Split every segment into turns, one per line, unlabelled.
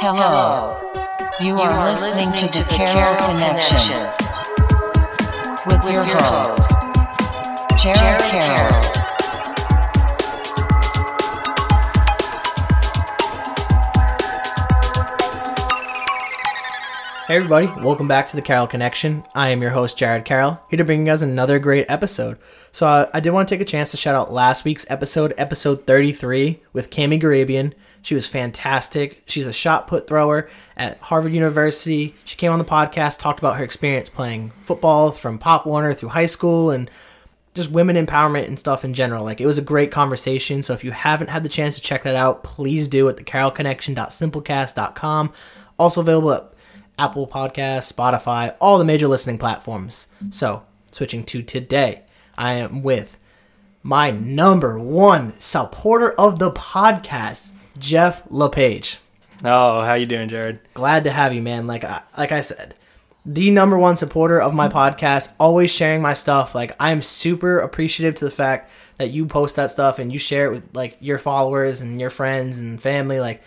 Hello. You are listening to the Carol Connection with your host, Jared Carroll.
Hey everybody, welcome back to the Carol Connection. I am your host Jared Carroll, here to bring you guys another great episode. So uh, I did want to take a chance to shout out last week's episode, episode 33, with Cami Garabian. She was fantastic. She's a shot put thrower at Harvard University. She came on the podcast, talked about her experience playing football from Pop Warner through high school and just women empowerment and stuff in general. Like it was a great conversation. So if you haven't had the chance to check that out, please do at thecarolconnection.simplecast.com. Also available at Apple Podcasts, Spotify, all the major listening platforms. So, switching to today, I am with my number one supporter of the podcast, Jeff LePage.
Oh, how you doing, Jared?
Glad to have you, man. Like I, like I said, the number one supporter of my podcast, always sharing my stuff. Like I am super appreciative to the fact that you post that stuff and you share it with like your followers and your friends and family. Like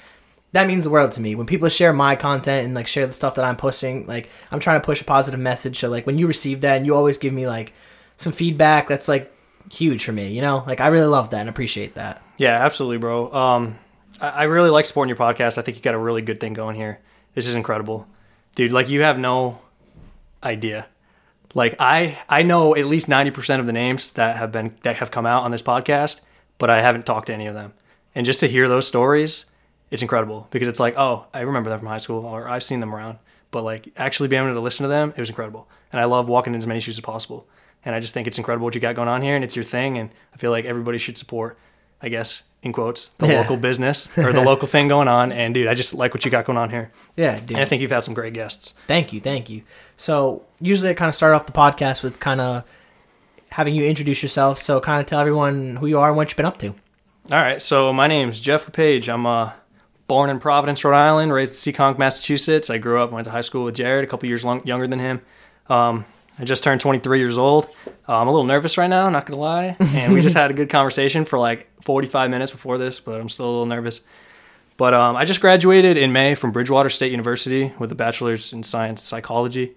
that means the world to me. When people share my content and like share the stuff that I'm pushing, like I'm trying to push a positive message. So like when you receive that and you always give me like some feedback, that's like huge for me. You know, like I really love that and appreciate that.
Yeah, absolutely, bro. Um, I, really like supporting your podcast. I think you got a really good thing going here. This is incredible, dude. Like you have no idea. Like I, I know at least ninety percent of the names that have been that have come out on this podcast, but I haven't talked to any of them. And just to hear those stories, it's incredible because it's like, oh, I remember them from high school or I've seen them around. But like actually being able to listen to them, it was incredible. And I love walking in as many shoes as possible. And I just think it's incredible what you got going on here and it's your thing. And I feel like everybody should support, I guess, in quotes, the
Yeah.
local business or the local thing going on. And dude, I just like what you got going on here.
Yeah, dude.
And I think you've had some great guests.
Thank you, thank you. So usually I kind of start off the podcast with kind of having you introduce yourself. So kind of tell everyone who you are and what you've been up to.
All right, so my name's Jeff LePage. I'm uh, born in Providence, Rhode Island, raised in Seekonk, Massachusetts. I grew up, went to high school with Jared, a couple years long, younger than him. Um, I just turned 23 years old. Uh, I'm a little nervous right now, not gonna lie. And we just had a good conversation for like 45 minutes before this, but I'm still a little nervous. But um, I just graduated in May from Bridgewater State University with a bachelor's in science psychology.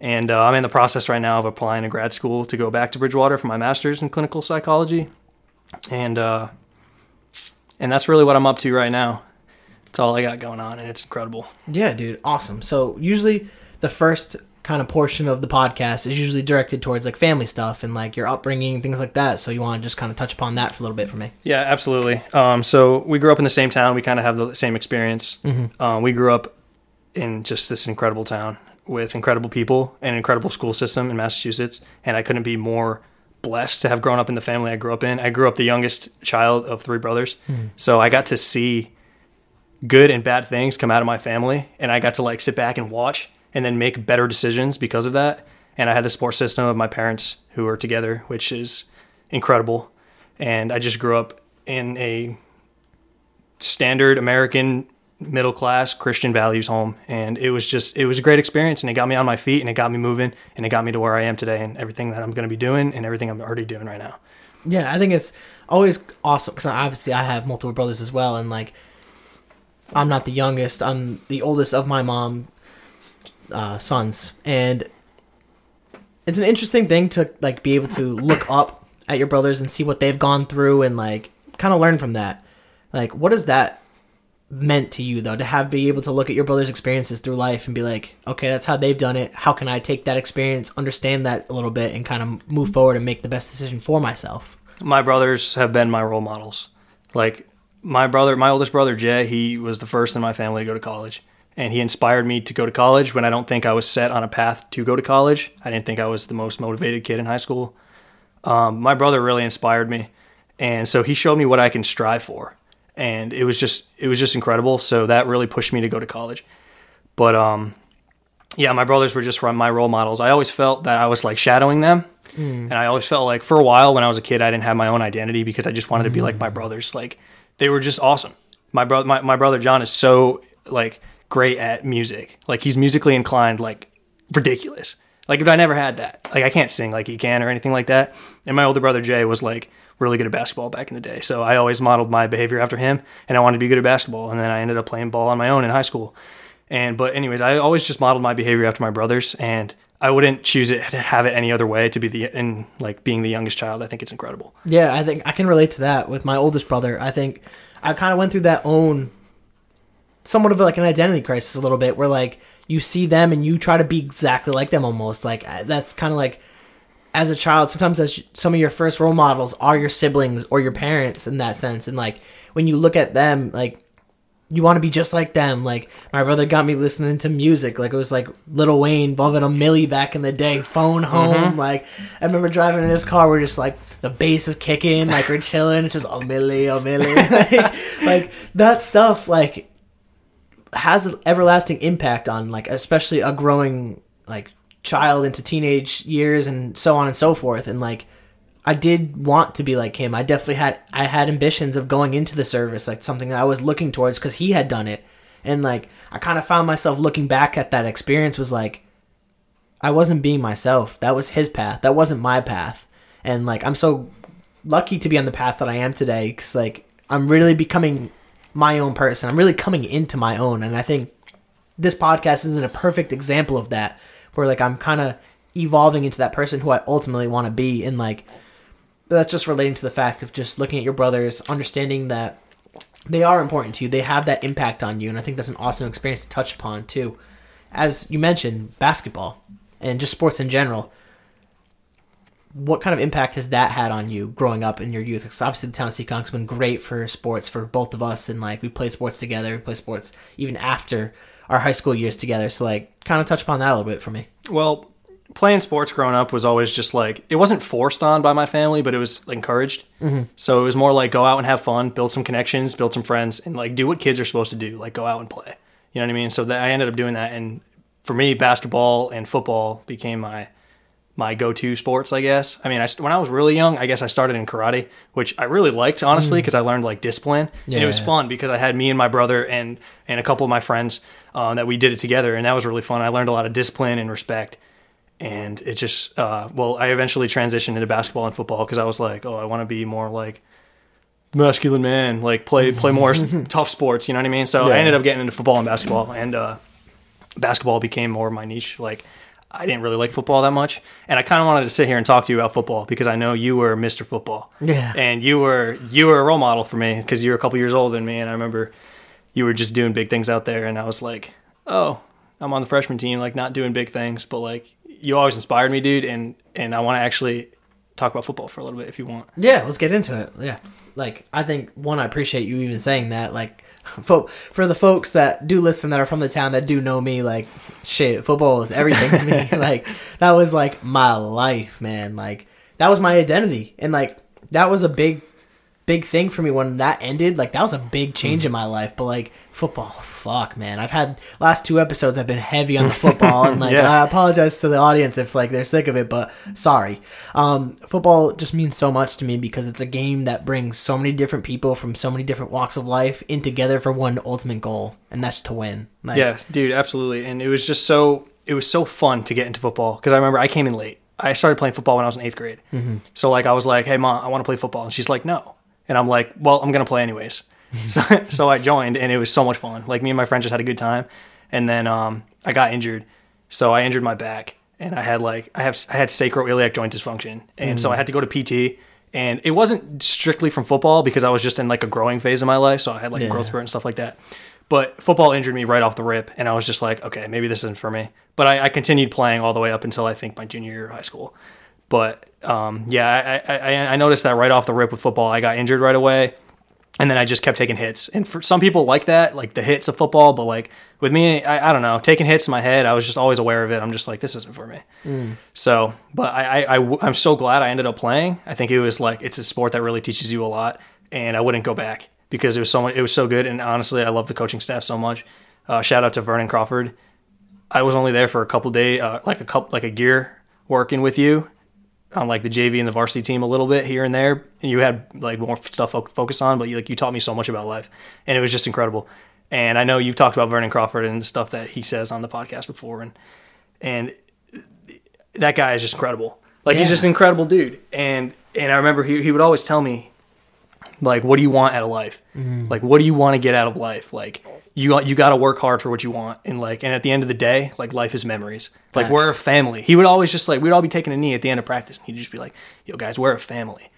And uh, I'm in the process right now of applying to grad school to go back to Bridgewater for my master's in clinical psychology. And uh, and that's really what I'm up to right now. That's all I got going on, and it's incredible.
Yeah, dude, awesome. So usually the first kind of portion of the podcast is usually directed towards like family stuff and like your upbringing, and things like that. So you want to just kind of touch upon that for a little bit for me.
Yeah, absolutely. Um, so we grew up in the same town. We kind of have the same experience. Um, we grew up in just this incredible town with incredible people and incredible school system in Massachusetts. And I couldn't be more blessed to have grown up in the family I grew up in. I grew up the youngest child of three brothers. So I got to see good and bad things come out of my family. And I got to like sit back and watch and then make better decisions because of that. And I had the support system of my parents who are together, which is incredible. And I just grew up in a standard American middle class Christian values home. And it was just, it was a great experience. And it got me on my feet and it got me moving and it got me to where I am today and everything that I'm going to be doing and everything I'm already doing right now.
Yeah, I think it's always awesome because obviously I have multiple brothers as well, and like I'm not the youngest. I'm the oldest of my mom's uh, sons, and it's an interesting thing to like be able to look up at your brothers and see what they've gone through and like kind of learn from that. Like, what has that meant to you though to have be able to look at your brother's experiences through life and be like, okay, that's how they've done it. How can I take that experience, understand that a little bit, and kind of move forward and make the best decision for myself?
my brothers have been my role models. Like my brother, my oldest brother Jay, he was the first in my family to go to college, and he inspired me to go to college when I don't think I was set on a path to go to college. I didn't think I was the most motivated kid in high school. Um, my brother really inspired me, and so he showed me what I can strive for, and it was just it was just incredible. So that really pushed me to go to college. But um, yeah, my brothers were just my role models. I always felt that I was like shadowing them. And I always felt like for a while when I was a kid, I didn't have my own identity because I just wanted to be like my brothers. Like they were just awesome. My brother, my, my brother John is so like great at music. Like he's musically inclined, like ridiculous. Like if I never had that, like I can't sing like he can or anything like that. And my older brother Jay was like really good at basketball back in the day. So I always modeled my behavior after him, and I wanted to be good at basketball. And then I ended up playing ball on my own in high school. And but anyways, I always just modeled my behavior after my brothers, and I wouldn't choose it to have it any other way to be the in like being the youngest child. I think it's incredible.
Yeah, I think I can relate to that with my oldest brother. I think I kind of went through that own somewhat of like an identity crisis a little bit where like you see them and you try to be exactly like them almost. Like that's kind of like as a child sometimes as some of your first role models are your siblings or your parents in that sense and like when you look at them like you want to be just like them. Like my brother got me listening to music. Like it was like Lil Wayne bumping a Milli back in the day. Phone mm-hmm. home. Like I remember driving in his car. We're just like the bass is kicking. Like we're chilling. It's just oh Millie, oh Millie. like, like that stuff. Like has an everlasting impact on like especially a growing like child into teenage years and so on and so forth. And like I did want to be like him. I definitely had I had ambitions of going into the service, like something I was looking towards because he had done it, and like I kind of found myself looking back at that experience was like I wasn't being myself. That was his path. That wasn't my path, and like I'm so lucky to be on the path that I am today because like I'm really becoming my own person. I'm really coming into my own, and I think this podcast isn't a perfect example of that where like i'm kind of evolving into that person who i ultimately want to be. And like that's just relating to the fact of just looking at your brothers understanding that they are important to you. They have that impact on you. And i think that's an awesome experience to touch upon too. As you mentioned basketball and just sports in general what kind of impact has that had on you growing up in your youth? Because obviously the town of Seekonk has been great for sports for both of us, and like we played sports together, we played sports even after our high school years together. So like, kind of touch upon that a little bit for me.
Well, playing sports growing up was always just like it wasn't forced on by my family, but it was encouraged. Mm-hmm. So it was more like go out and have fun, build some connections, build some friends, and like do what kids are supposed to do, like go out and play. You know what I mean? So that I ended up doing that, and for me, basketball and football became my my go-to sports, I guess. I mean, I, when I was really young, I guess I started in karate, which I really liked, honestly, because I learned like discipline, and it was fun because I had me and my brother and and a couple of my friends um, that we did it together, and that was really fun. I learned a lot of discipline and respect, and it just uh, well, I eventually transitioned into basketball and football because I was like, oh, I want to be more like masculine man, like play play more tough sports. You know what I mean? So
Yeah.
I ended up getting into football and basketball, and uh, basketball became more of my niche. Like I didn't really like football that much, and I kind of wanted to sit here and talk to you about football because I know you were Mr. Football.
Yeah.
and you were you were a role model for me because you were a couple years older than me, and I remember you were just doing big things out there, and I was like, oh, I'm on the freshman team, like not doing big things, but like you always inspired me, dude, and and I want to actually talk about football for a little bit if you want.
Yeah, let's get into it. Yeah, like I think one, I appreciate you even saying that. Like, for for the folks that do listen that are from the town that do know me, like, shit, football is everything to me. like, that was like my life, man. Like, that was my identity, and like that was a big, big thing for me when that ended. Like, that was a big change in my life. But like football, fuck, man. I've had last two episodes. I've been heavy on the football, and like
Yeah.
I apologize to the audience if like they're sick of it, but sorry. Um, football just means so much to me because it's a game that brings so many different people from so many different walks of life in together for one ultimate goal, and that's to win. Like,
Yeah, dude, absolutely. And it was just so it was so fun to get into football because I remember I came in late. I started playing football when I was in eighth grade. So like I was like, "Hey, mom, I want to play football," and she's like, "No," and I'm like, "Well, I'm gonna play anyways." so so I joined, and it was so much fun. Like me and my friends just had a good time, and then um, I got injured, so I injured my back, and I had like I have I had sacroiliac joint dysfunction, and so I had to go to PT. And it wasn't strictly from football because I was just in like a growing phase of my life, so I had like
Yeah.
growth spurt and stuff like that. But football injured me right off the rip, and I was just like, okay, maybe this isn't for me. But I, I continued playing all the way up until I think my junior year of high school. But um, yeah, I, I, I noticed that right off the rip with football, I got injured right away, and then I just kept taking hits. And for some people like that, like the hits of football, but like with me, I, I don't know, taking hits in my head, I was just always aware of it. I'm just like, this isn't for me. So, but I, I, I, am so glad I ended up playing. I think it was like it's a sport that really teaches you a lot, and I wouldn't go back because it was so much, it was so good. And honestly, I love the coaching staff so much. Uh, shout out to Vernon Crawford. I was only there for a couple days, uh, like a couple, like a year working with you on like the JV and the varsity team a little bit here and there. And you had like more stuff fo- focused on, but you like you taught me so much about life, and it was just incredible. And I know you've talked about Vernon Crawford and the stuff that he says on the podcast before, and and that guy is just incredible. Like he's just an incredible dude. And and I remember he he would always tell me, like, what do you want out of life? Mm. Like, what do you want to get out of life? Like, you got- you got to work hard for what you want, and like, and at the end of the day, like, life is memories. Like,
Facts.
we're a family. He would always just like we'd all be taking a knee at the end of practice, and he'd just be like, "Yo, guys, we're a family.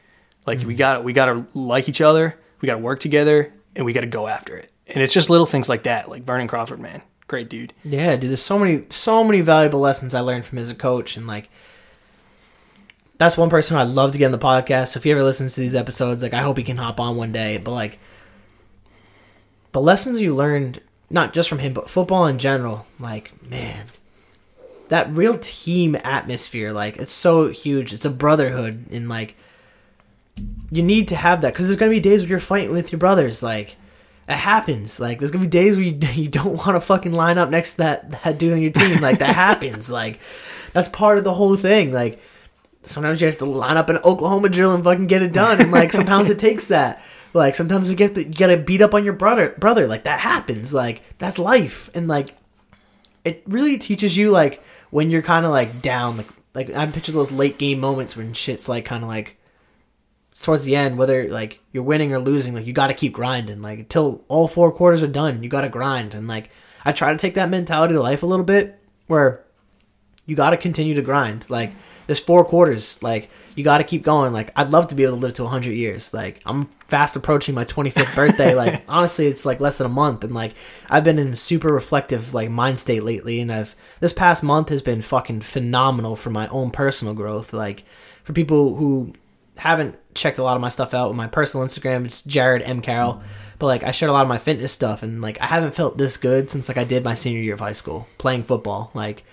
Like, we mm-hmm. got we got to like each other. We got to work together, and we got to go after it." And it's just little things like that. Like Vernon Crawford, man, great dude.
Yeah, dude. There's so many, so many valuable lessons I learned from him as a coach, and like, that's one person I'd love to get on the podcast. So if he ever listens to these episodes, like, I hope he can hop on one day. But like, the lessons you learned, not just from him, but football in general, like, man, that real team atmosphere, like, it's so huge. It's a brotherhood, and like, you need to have that because there's gonna be days where you're fighting with your brothers, like. It happens. Like there's gonna be days where you, you don't want to fucking line up next to that that dude on your team. Like that happens. Like that's part of the whole thing. Like sometimes you have to line up an Oklahoma drill and fucking get it done. And like sometimes it takes that. Like sometimes you get you gotta beat up on your brother. Brother, like that happens. Like that's life. And like it really teaches you like when you're kind of like down. Like like I picture those late game moments when shit's like kind of like it's towards the end, whether like you're winning or losing, like you got to keep grinding. Like until all four quarters are done, you got to grind. And like I try to take that mentality to life a little bit, where you got to continue to grind. Like there's four quarters, like you got to keep going. Like I'd love to be able to live to 100 years. Like I'm fast approaching my 25th birthday. like honestly, it's like less than a month, and like I've been in a super reflective like mind state lately, and I've this past month has been fucking phenomenal for my own personal growth. Like for people who haven't checked a lot of my stuff out with my personal Instagram. It's Jared M Carroll, but like I shared a lot of my fitness stuff, and like I haven't felt this good since like I did my senior year of high school playing football. Like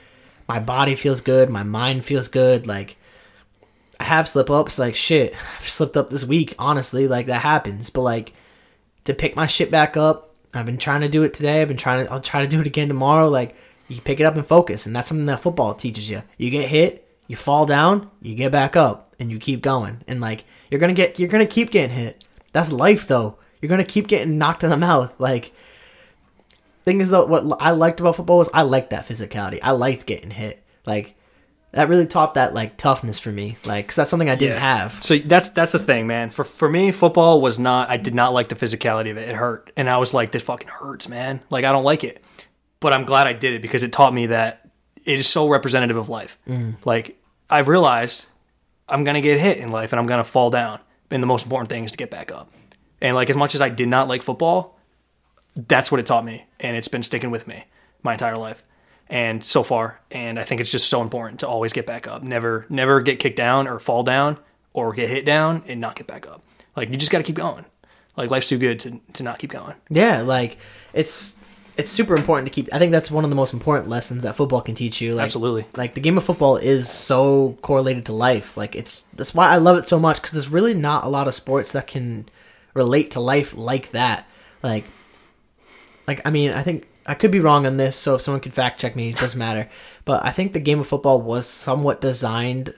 my body feels good, my mind feels good. Like I have slip ups, like shit. I've slipped up this week, honestly. Like that happens, but like to pick my shit back up, I've been trying to do it today. I've been trying to. I'll try to do it again tomorrow. Like you pick it up and focus, and that's something that football teaches you. You get hit, you fall down, you get back up, and you keep going. And like you're gonna get, you're gonna keep getting hit. That's life, though. You're gonna keep getting knocked in the mouth. Like thing is though, what I liked about football was I liked that physicality. I liked getting hit. Like that really taught that like toughness for me. Like, cause that's something I didn't have.
So that's that's the thing, man. For for me, football was not. I did not like the physicality of it. It hurt, and I was like, "This fucking hurts, man." Like I don't like it, but I'm glad I did it because it taught me that it is so representative of life. Mm. Like I've realized I'm gonna get hit in life and I'm gonna fall down, and the most important thing is to get back up. And like as much as I did not like football, that's what it taught me, and it's been sticking with me my entire life. And so far, and I think it's just so important to always get back up. Never, never get kicked down or fall down or get hit down and not get back up. Like you just got to keep going. Like life's too good to to not keep going.
Yeah, like it's it's super important to keep. I think that's one of the most important lessons that football can teach you. Like,
Absolutely.
Like the game of football is so correlated to life. Like it's that's why I love it so much because there's really not a lot of sports that can relate to life like that. Like, like I mean, I think I could be wrong on this, so if someone could fact check me, it doesn't matter. But I think the game of football was somewhat designed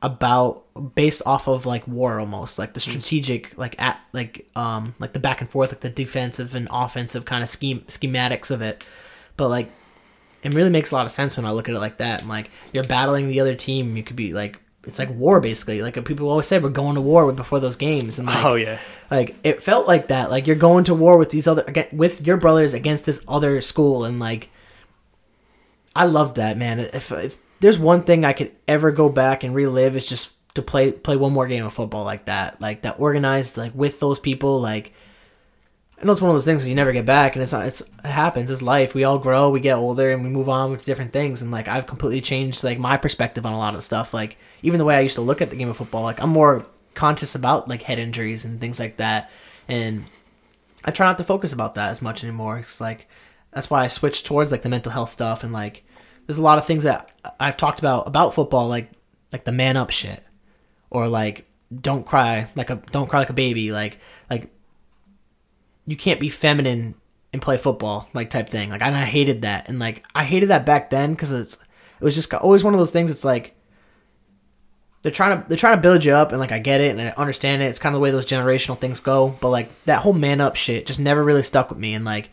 about based off of like war almost like the strategic like at like um like the back and forth like the defensive and offensive kind of scheme schematics of it. But like it really makes a lot of sense when i look at it like that. And like you're battling the other team you could be like it's like war basically. Like people always say we're going to war before those games and like
Oh yeah.
like it felt like that. Like you're going to war with these other again with your brothers against this other school and like i loved that man. If, if there's one thing i could ever go back and relive it's just to play play one more game of football like that. Like that organized like with those people like I know it's one of those things where you never get back, and it's not. It's it happens. It's life. We all grow, we get older, and we move on with different things. And like I've completely changed like my perspective on a lot of stuff. Like even the way I used to look at the game of football. Like I'm more conscious about like head injuries and things like that, and I try not to focus about that as much anymore. It's like that's why I switched towards like the mental health stuff and like there's a lot of things that I've talked about about football, like like the man up shit, or like don't cry like a don't cry like a baby, like like you can't be feminine and play football like type thing. Like and I hated that, and like I hated that back then because it's it was just always one of those things. It's like they're trying to they're trying to build you up, and like I get it and I understand it. It's kind of the way those generational things go, but like that whole man up shit just never really stuck with me. And like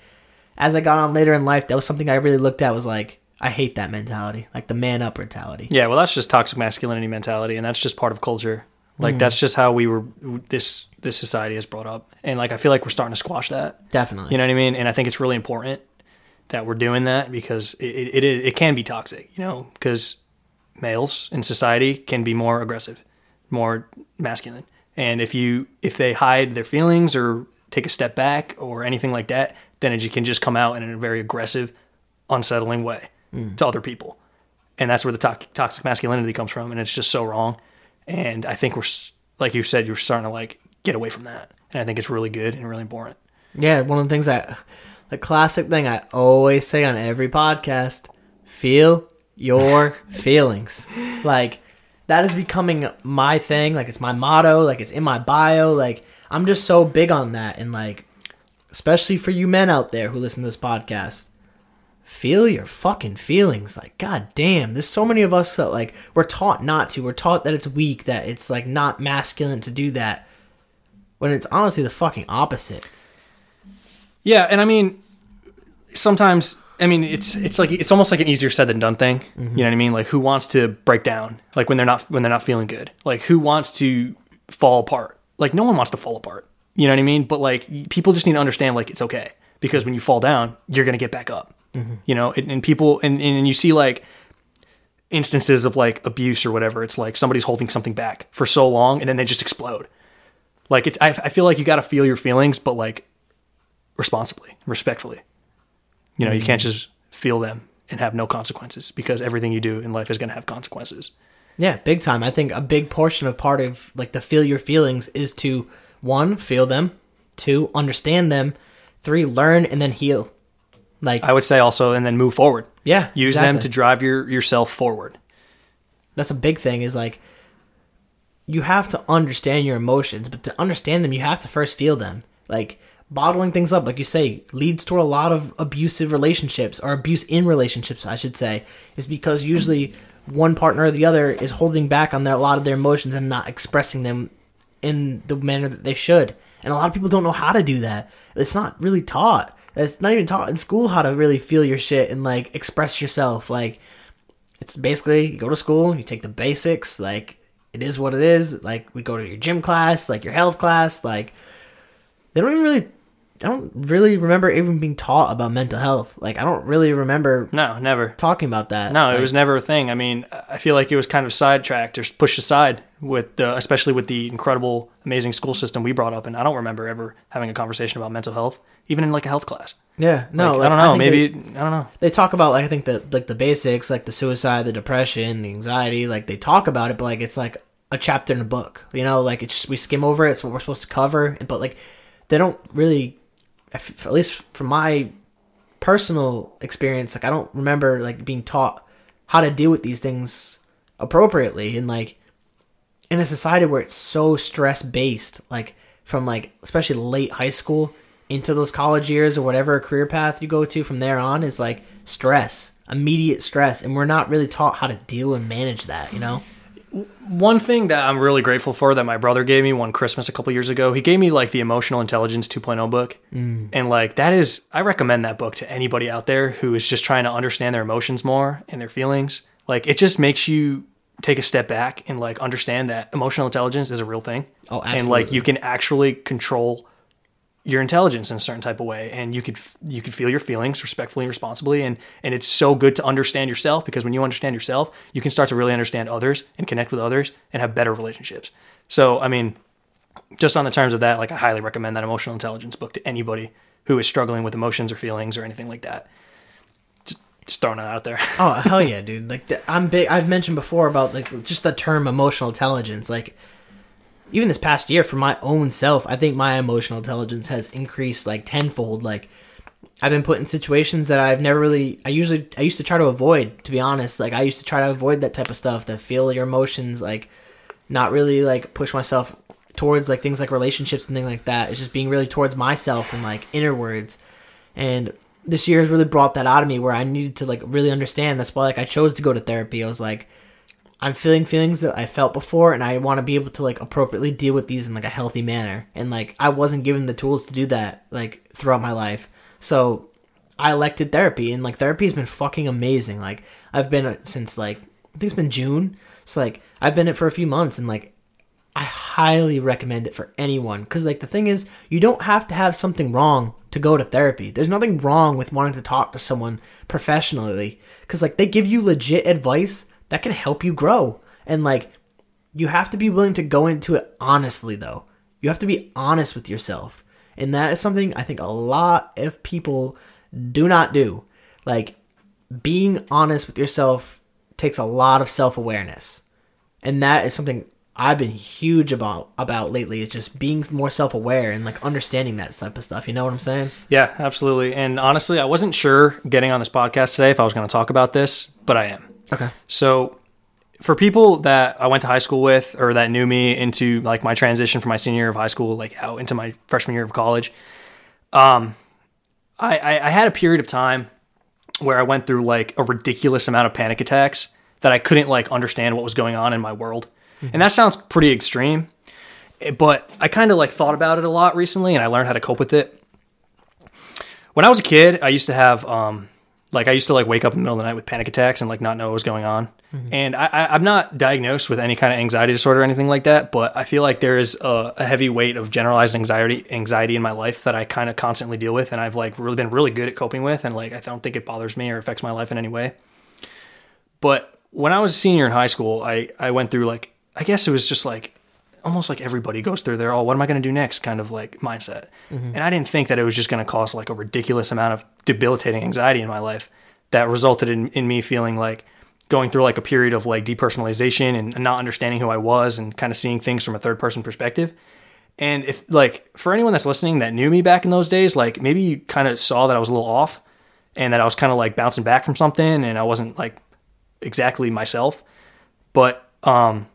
as I got on later in life, that was something I really looked at. Was like I hate that mentality, like the man up mentality.
Yeah, well, that's just toxic masculinity mentality, and that's just part of culture. Like mm. that's just how we were. This this society has brought up, and like I feel like we're starting to squash that.
Definitely.
You know what I mean? And I think it's really important that we're doing that because it it, it, it can be toxic. You know, because males in society can be more aggressive, more masculine, and if you if they hide their feelings or take a step back or anything like that, then it can just come out in a very aggressive, unsettling way mm. to other people, and that's where the to- toxic masculinity comes from, and it's just so wrong. And I think we're like you said, you're starting to like get away from that, and I think it's really good and really important.
Yeah, one of the things that the classic thing I always say on every podcast, feel your feelings. Like that is becoming my thing, like it's my motto, like it's in my bio, like I'm just so big on that and like especially for you men out there who listen to this podcast. Feel your fucking feelings. Like, god damn, there's so many of us that like we're taught not to. We're taught that it's weak, that it's like not masculine to do that. When it's honestly the fucking opposite.
Yeah, and I mean, sometimes I mean it's it's like it's almost like an easier said than done thing. You know what I mean? Like who wants to break down? Like when they're not when they're not feeling good. Like who wants to fall apart? Like no one wants to fall apart. You know what I mean? But like people just need to understand like it's okay because when you fall down, you're gonna get back up. Mm-hmm. You know, and, and people and and you see like instances of like abuse or whatever. It's like somebody's holding something back for so long and then they just explode. Like it's I, I feel like you got to feel your feelings, but like responsibly, respectfully. You know, you can't mm-hmm. just feel them and have no consequences because everything you do in life is going to have consequences.
Yeah, big time. I think a big portion of part of like the feel your feelings is to one, feel them, two, understand them, three, learn and then heal. Like
I would say also, and then move forward.
yeah,
Use them to drive your yourself forward.
That's a big thing is like you have to understand your emotions, but to understand them you have to first feel them. Like bottling things up, like you say, leads to a lot of abusive relationships or abuse in relationships, I should say, is because usually one partner or the other is holding back on their, a lot of their emotions and not expressing them in the manner that they should. And a lot of people don't know how to do that. It's not really taught. It's not even taught in school how to really feel your shit and like express yourself. Like it's basically you go to school, you take the basics, like it is what it is. Like we go to your gym class, like your health class, like they don't even really I don't really remember even being taught about mental health. Like I don't really remember
No, never.
talking about that.
No, it was never a thing. I mean, I feel like it was kind of sidetracked or pushed aside with, the, especially with the incredible, amazing school system we brought up. And I don't remember ever having a conversation about mental health, even in like a health class.
Yeah, no,
Like,
like,
I don't know.
think
maybe
they,
I don't know.
they talk about like I think the like the basics, like the suicide, the depression, the anxiety. Like they talk about it, but like it's like a chapter in a book. You know, like it's we skim over it. It's what we're supposed to cover, but like they don't really, at least from my personal experience, like I don't remember like being taught how to deal with these things appropriately and like in a society where it's so stress based, like from like especially late high school into those college years or whatever career path you go to from there on is like stress, immediate stress, and we're not really taught how to deal and manage that, you know?
One thing that I'm really grateful for that my brother gave me one Christmas a couple years ago, he gave me like the Emotional Intelligence 2.0 book. Mm. And like that is, I recommend that book to anybody out there who is just trying to understand their emotions more and their feelings. Like it just makes you take a step back and like understand that emotional intelligence is a real thing.
Oh,
And like you can actually control your intelligence in a certain type of way and you could you could feel your feelings respectfully and responsibly and and it's so good to understand yourself because when you understand yourself you can start to really understand others and connect with others and have better relationships so i mean just on the terms of that like i highly recommend that emotional intelligence book to anybody who is struggling with emotions or feelings or anything like that just, throwing it out there
Oh hell yeah, dude! Like the, I'm big. I've mentioned before about like just the term emotional intelligence. Like even this past year, for my own self, I think my emotional intelligence has increased like tenfold. Like I've been put in situations that I've never really. I usually I used to try to avoid. To be honest, like I used to try to avoid that type of stuff. To feel your emotions, like not really like push myself towards like things like relationships and things like that. It's just being really towards myself and like innerwards. And this year has really brought that out of me where I needed to like really understand. That's why like I chose to go to therapy. I was like, I'm feeling feelings that I felt before, and I want to be able to like appropriately deal with these in like a healthy manner. And like I wasn't given the tools to do that like throughout my life, so I elected therapy, and like therapy has been fucking amazing. Like I've been uh, since like I think it's been June, so like I've been it for a few months, and like I highly recommend it for anyone because, like, the thing is, you don't have to have something wrong to go to therapy. There's nothing wrong with wanting to talk to someone professionally because, like, they give you legit advice that can help you grow. And, like, you have to be willing to go into it honestly, though. You have to be honest with yourself. And that is something I think a lot of people do not do. Like, being honest with yourself takes a lot of self awareness. And that is something I've been huge about about lately is just being more self aware and like understanding that type of stuff. You know what I'm saying?
Yeah, absolutely. And honestly, I wasn't sure getting on this podcast today if I was going to talk about this, but I am.
Okay.
So, for people that I went to high school with or that knew me into like my transition from my senior year of high school, like out into my freshman year of college, um, I, I, I had a period of time where I went through like a ridiculous amount of panic attacks that I couldn't like understand what was going on in my world. And that sounds pretty extreme, eh, but I kind of like thought about it a lot recently and I learned how to cope with it. When I was a kid, I used to have um like I used to like wake up in the middle of the night with panic attacks and like not know what was going on. Mm-hmm. And I, I, I'm not diagnosed with any kind of anxiety disorder or anything like that, but I feel like there is a, a heavy weight of generalized anxiety anxiety in my life that I kind of constantly deal with, and I've like really been really good at coping with, and like I don't think it bothers me or affects my life in any way. But when I was a senior in high school, I I went through like I guess it was just like almost like everybody goes through their oh what am I going to do next kind of like mindset, and I didn't think that it was just going to cause like a ridiculous amount of debilitating anxiety in my life that resulted in in me feeling like going through like a period of like depersonalization and not understanding who I was and kind of seeing things from a third person perspective. And if like for anyone that's listening that knew me back in those days, like maybe you kind of saw that I was a little off and that I was kind of like bouncing back from something and I wasn't like exactly myself. But um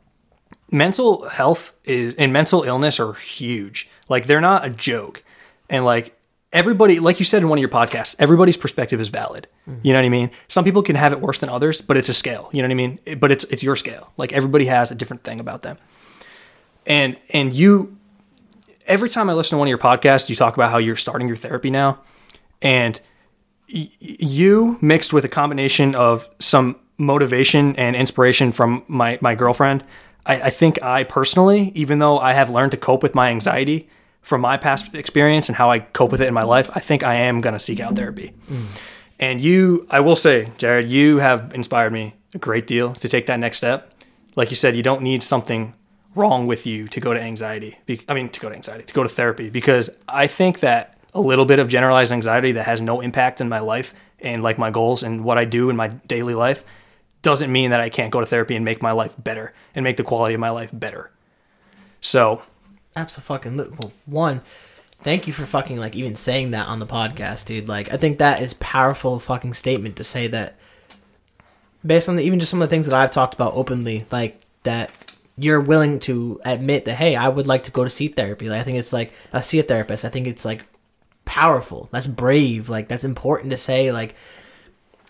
mental health is and mental illness are huge. Like they're not a joke. And like everybody like you said in one of your podcasts, everybody's perspective is valid. Mm-hmm. You know what I mean? Some people can have it worse than others, but it's a scale. You know what I mean? But it's it's your scale. Like everybody has a different thing about them. And and you every time I listen to one of your podcasts, you talk about how you're starting your therapy now. And y- you mixed with a combination of some motivation and inspiration from my, my girlfriend. I, I think I personally, even though I have learned to cope with my anxiety from my past experience and how I cope with it in my life, I think I am going to seek out therapy. And you, I will say, Jared, you have inspired me a great deal to take that next step. Like you said, you don't need something wrong with you to go to anxiety. I mean, to go to anxiety, to go to therapy, because I think that a little bit of generalized anxiety that has no impact in my life and like my goals and what I do in my daily life doesn't mean that I can't go to therapy and make my life better and make the quality of my life better. So,
Absolutely. Well, one, thank you for fucking like even saying that on the podcast, dude. Like, I think that is powerful fucking statement to say that based on the, even just some of the things that I've talked about openly, like that you're willing to admit that hey, I would like to go to see therapy. Like, I think it's like I see a therapist. I think it's like powerful. That's brave. Like that's important to say. Like,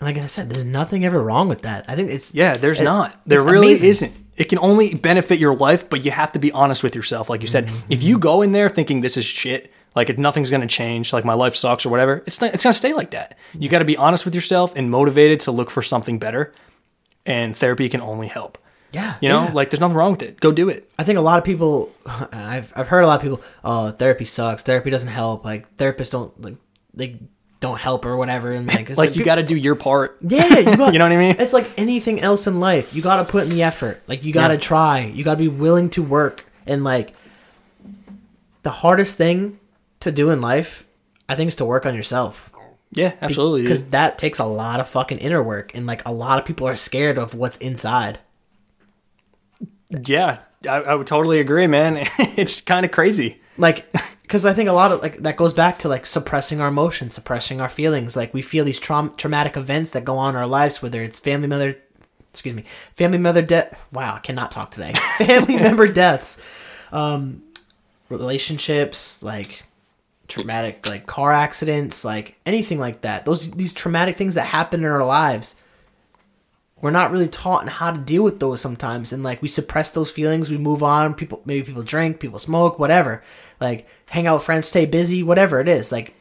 like I said, there's nothing ever wrong with that. I think it's
Yeah, there's
it-
not. There really
amazing.
isn't. It can only benefit your life, but you have to be honest with yourself. Like you said,
Mm-hmm.
if you go in there thinking this is shit, like if nothing's going to change, like my life sucks or whatever, it's not, it's going to stay like that. You got to be honest with yourself and motivated to look for something better. And therapy can only help.
Yeah,
You know,
yeah.
like there's nothing wrong with it. Go do it.
I think a lot of people, I've I've heard a lot of people, oh, therapy sucks. Therapy doesn't help. Like therapists don't like they don't help or whatever. And like,
Like you got to do your part.
Yeah, you, got,
You know what I mean?
It's like anything else in life. You got to put in the effort. Like you got to
Yeah.
try. You got to be willing to work. And like the hardest thing to do in life, I think, is to work on yourself.
Yeah, absolutely.
Because that takes a lot of fucking inner work, and like a lot of people are scared of what's inside.
Yeah, I, I would totally agree, man. it's kind of crazy.
Like because i think a lot of like that goes back to like suppressing our emotions suppressing our feelings. Like we feel these traum- traumatic events that go on in our lives whether it's family member excuse me family member death wow i cannot talk today. Family member deaths. Um relationships like traumatic like car accidents like anything like that. Those these traumatic things that happen in our lives we're not really taught how to deal with those sometimes. And like we suppress those feelings we move on people maybe people drink people smoke whatever. Like hang out with friends stay busy whatever it is. Like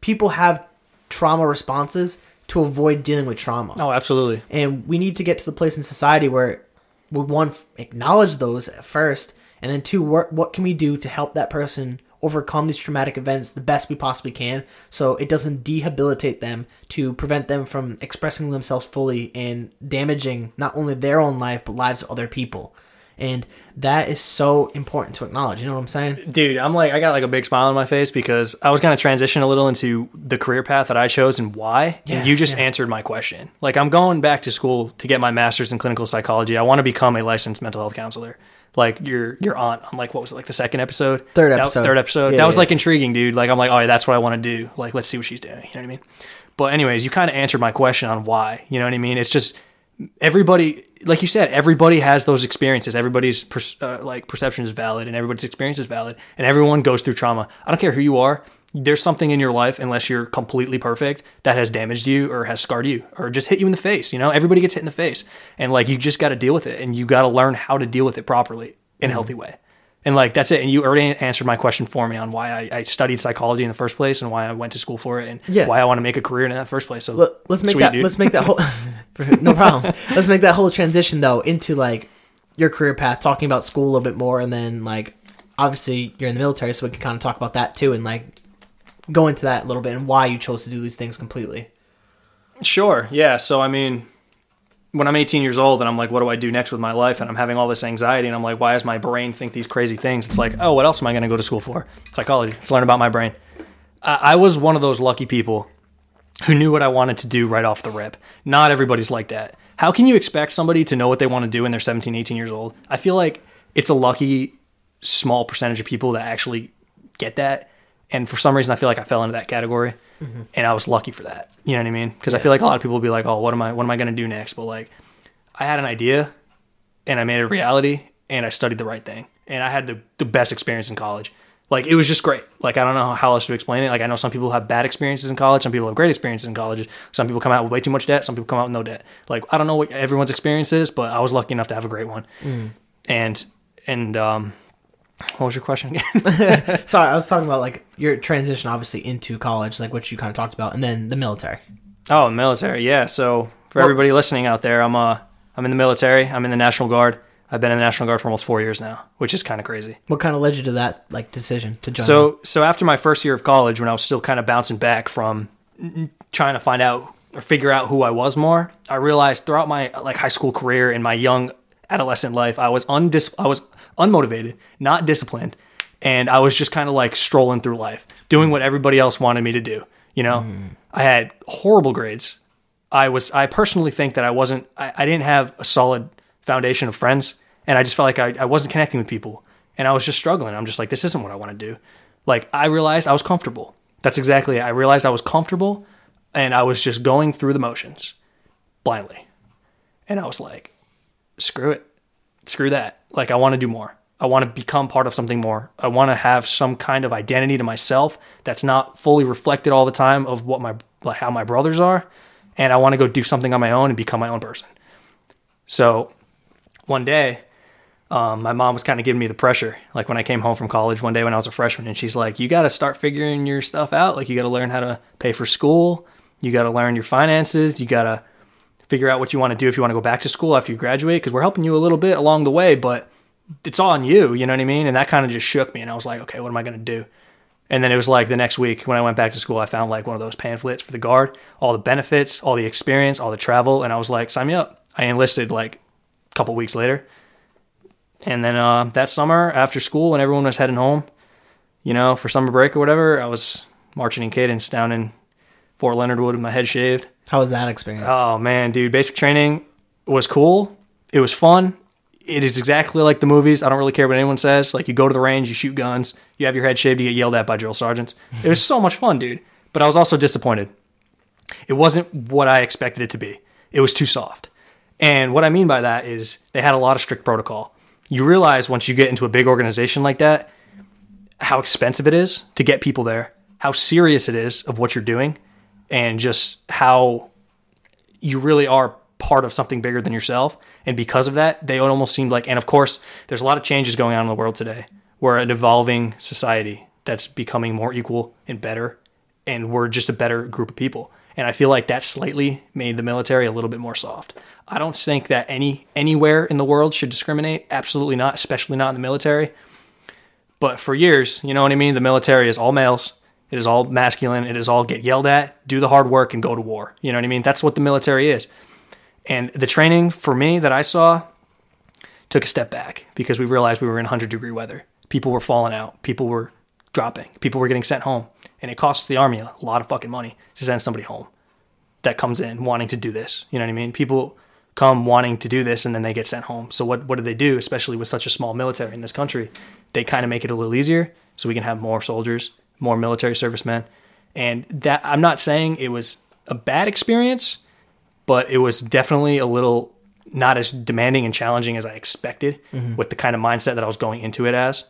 people have trauma responses to avoid dealing with trauma.
Oh, absolutely.
and we need to get to the place in society where we one acknowledge those at first and then two, what what can we do to help that person overcome these traumatic events the best we possibly can, so it doesn't debilitate them to prevent them from expressing themselves fully and damaging not only their own life but lives of other people. And that is so important to acknowledge. You know what I'm saying?
Dude, I'm like, I got like a big smile on my face because I was going to transition a little into the career path that I chose and why.
Yeah,
and you just
yeah.
answered my question. Like, I'm going back to school to get my master's in clinical psychology. I want to become a licensed mental health counselor. Like your your aunt, I'm like, what was it, like the second episode?
Third
That-
episode.
third episode.
Yeah,
that was
yeah.
like intriguing, dude. Like, I'm like, oh, yeah, that's what I want to do. Like, let's see what she's doing. You know what I mean? But anyways, you kind of answered my question on why. You know what I mean? It's just everybody like you said everybody has those experiences everybody's per, uh, like perception is valid and everybody's experience is valid and everyone goes through trauma i don't care who you are there's something in your life unless you're completely perfect that has damaged you or has scarred you or just hit you in the face you know everybody gets hit in the face and like you just got to deal with it and you got to learn how to deal with it properly in a healthy mm-hmm. way and like that's it and you already answered my question for me on why I, I studied psychology in the first place and why i went to school for it and
Yeah.
why i want to make a career in that first place so
Let, let's make
sweet,
that
dude.
let's make that whole no problem. Let's make that whole transition though into like your career path, talking about school a little bit more, and then like obviously you're in the military, so we can kind of talk about that too, and like go into that a little bit and why you chose to do these things completely.
Sure. Yeah. So, I mean, when I'm 18 years old and I'm like, what do I do next with my life? And I'm having all this anxiety and I'm like, why does my brain think these crazy things? It's like, oh, what else am I going to go to school for? Psychology. Let's learn about my brain. I, I was one of those lucky people who knew what I wanted to do right off the rip. Not everybody's like that. How can you expect somebody to know what they want to do when they're 17, 18 years old? I feel like it's a lucky small percentage of people that actually get that. And for some reason, I feel like I fell into that category, and I was lucky for that. You know what I mean? Because I feel like a lot of people will be like, "Oh, what am I? What am I going to do next?" But like, I had an idea, and I made it a reality, and I studied the right thing, and I had the, the best experience in college. Like it was just great. Like I don't know how else to explain it. Like I know some people have bad experiences in college, some people have great experiences in college. Some people come out with way too much debt, some people come out with no debt. Like I don't know what everyone's experience is, but I was lucky enough to have a great one. And and um, what was your question again?
Sorry, I was talking about like your transition, obviously into college, like what you kind of talked about, and then the military.
Oh, military. Yeah. So for everybody listening out there, I'm uh I'm in the military. I'm in the National Guard. I've been in the National Guard for almost four years now, which is kind of crazy.
What kind of led you to that like decision to join?
So so after my first year of college, when I was still kind of bouncing back from trying to find out or figure out who I was more, I realized throughout my like high school career and my young adolescent life, I was undis I was unmotivated, not disciplined, and I was just kind of like strolling through life, doing what everybody else wanted me to do. You know, I had horrible grades. I was I personally think that I wasn't I, I didn't have a solid foundation of friends and I just felt like I, I wasn't connecting with people and I was just struggling. I'm just like this isn't what I want to do. Like I realized I was comfortable. That's exactly it. I realized I was comfortable and I was just going through the motions blindly. And I was like, screw it. Screw that. Like I want to do more. I want to become part of something more. I want to have some kind of identity to myself that's not fully reflected all the time of what my like how my brothers are, and I want to go do something on my own and become my own person. So, one day, um, my mom was kind of giving me the pressure. Like when I came home from college one day when I was a freshman, and she's like, "You got to start figuring your stuff out. Like you got to learn how to pay for school. You got to learn your finances. You got to figure out what you want to do if you want to go back to school after you graduate because we're helping you a little bit along the way, but it's on you, you know what I mean? And that kind of just shook me and I was like, okay, what am I going to do? And then it was like the next week when I went back to school, I found like one of those pamphlets for the guard, all the benefits, all the experience, all the travel, and I was like, sign me up. I enlisted like a couple weeks later. And then uh, that summer after school when everyone was heading home, you know, for summer break or whatever, I was marching in cadence down in Fort Leonard Wood with my head shaved.
How was that experience?
Oh man, dude, basic training was cool. It was fun. It is exactly like the movies. I don't really care what anyone says. Like you go to the range, you shoot guns, you have your head shaved, you get yelled at by drill sergeants. It was so much fun, dude. But I was also disappointed. It wasn't what I expected it to be. It was too soft. And what I mean by that is they had a lot of strict protocol. You realize once you get into a big organization like that, how expensive it is to get people there, how serious it is of what you're doing, and just how you really are part of something bigger than yourself. And because of that, they almost seemed like, and of course, there's a lot of changes going on in the world today. We're an evolving society that's becoming more equal and better, and we're just a better group of people. and I feel like that slightly made the military a little bit more soft. I don't think that any anywhere in the world should discriminate. Absolutely not, especially not in the military. But for years, you know what I mean. The military is all males. It is all masculine. It is all get yelled at, do the hard work, and go to war. You know what I mean? That's what the military is. And the training for me that I saw took a step back because we realized we were in 100 degree weather. People were falling out. People were dropping. People were getting sent home. And it costs the army a lot of fucking money to send somebody home that comes in wanting to do this. You know what I mean? People come wanting to do this and then they get sent home. So what, what do they do, especially with such a small military in this country? They kind of make it a little easier so we can have more soldiers, more military servicemen. And that I'm not saying it was a bad experience, but it was definitely a little not as demanding and challenging as I expected mm-hmm. with the kind of mindset that I was going into it as.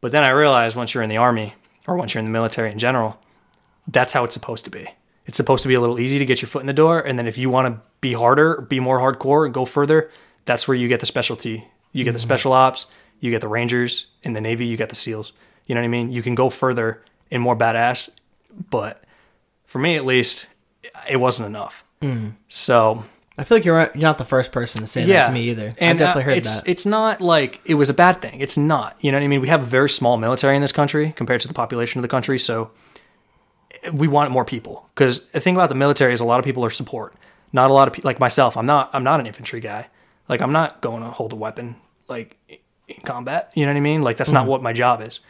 But then I realized once you're in the army or once you're in the military in general, that's how it's supposed to be. It's supposed to be a little easy to get your foot in the door, and then if you want to be harder, be more hardcore, and go further, that's where you get the specialty. You get the mm-hmm. special ops, you get the Rangers in the Navy, you get the SEALs. You know what I mean? You can go further and more badass, but for me at least, it wasn't enough. So
I feel like you're you're not the first person to say that to me either. I
and,
definitely
uh,
heard
it's,
that.
It's not like it was a bad thing. It's not. You know what I mean? We have a very small military in this country compared to the population of the country, so we want more people. Because the thing about the military is a lot of people are support. Not a lot of people like myself. I'm not. I'm not an infantry guy. Like I'm not going to hold a weapon like in combat. You know what I mean? Like that's
Mm.
not what my job is.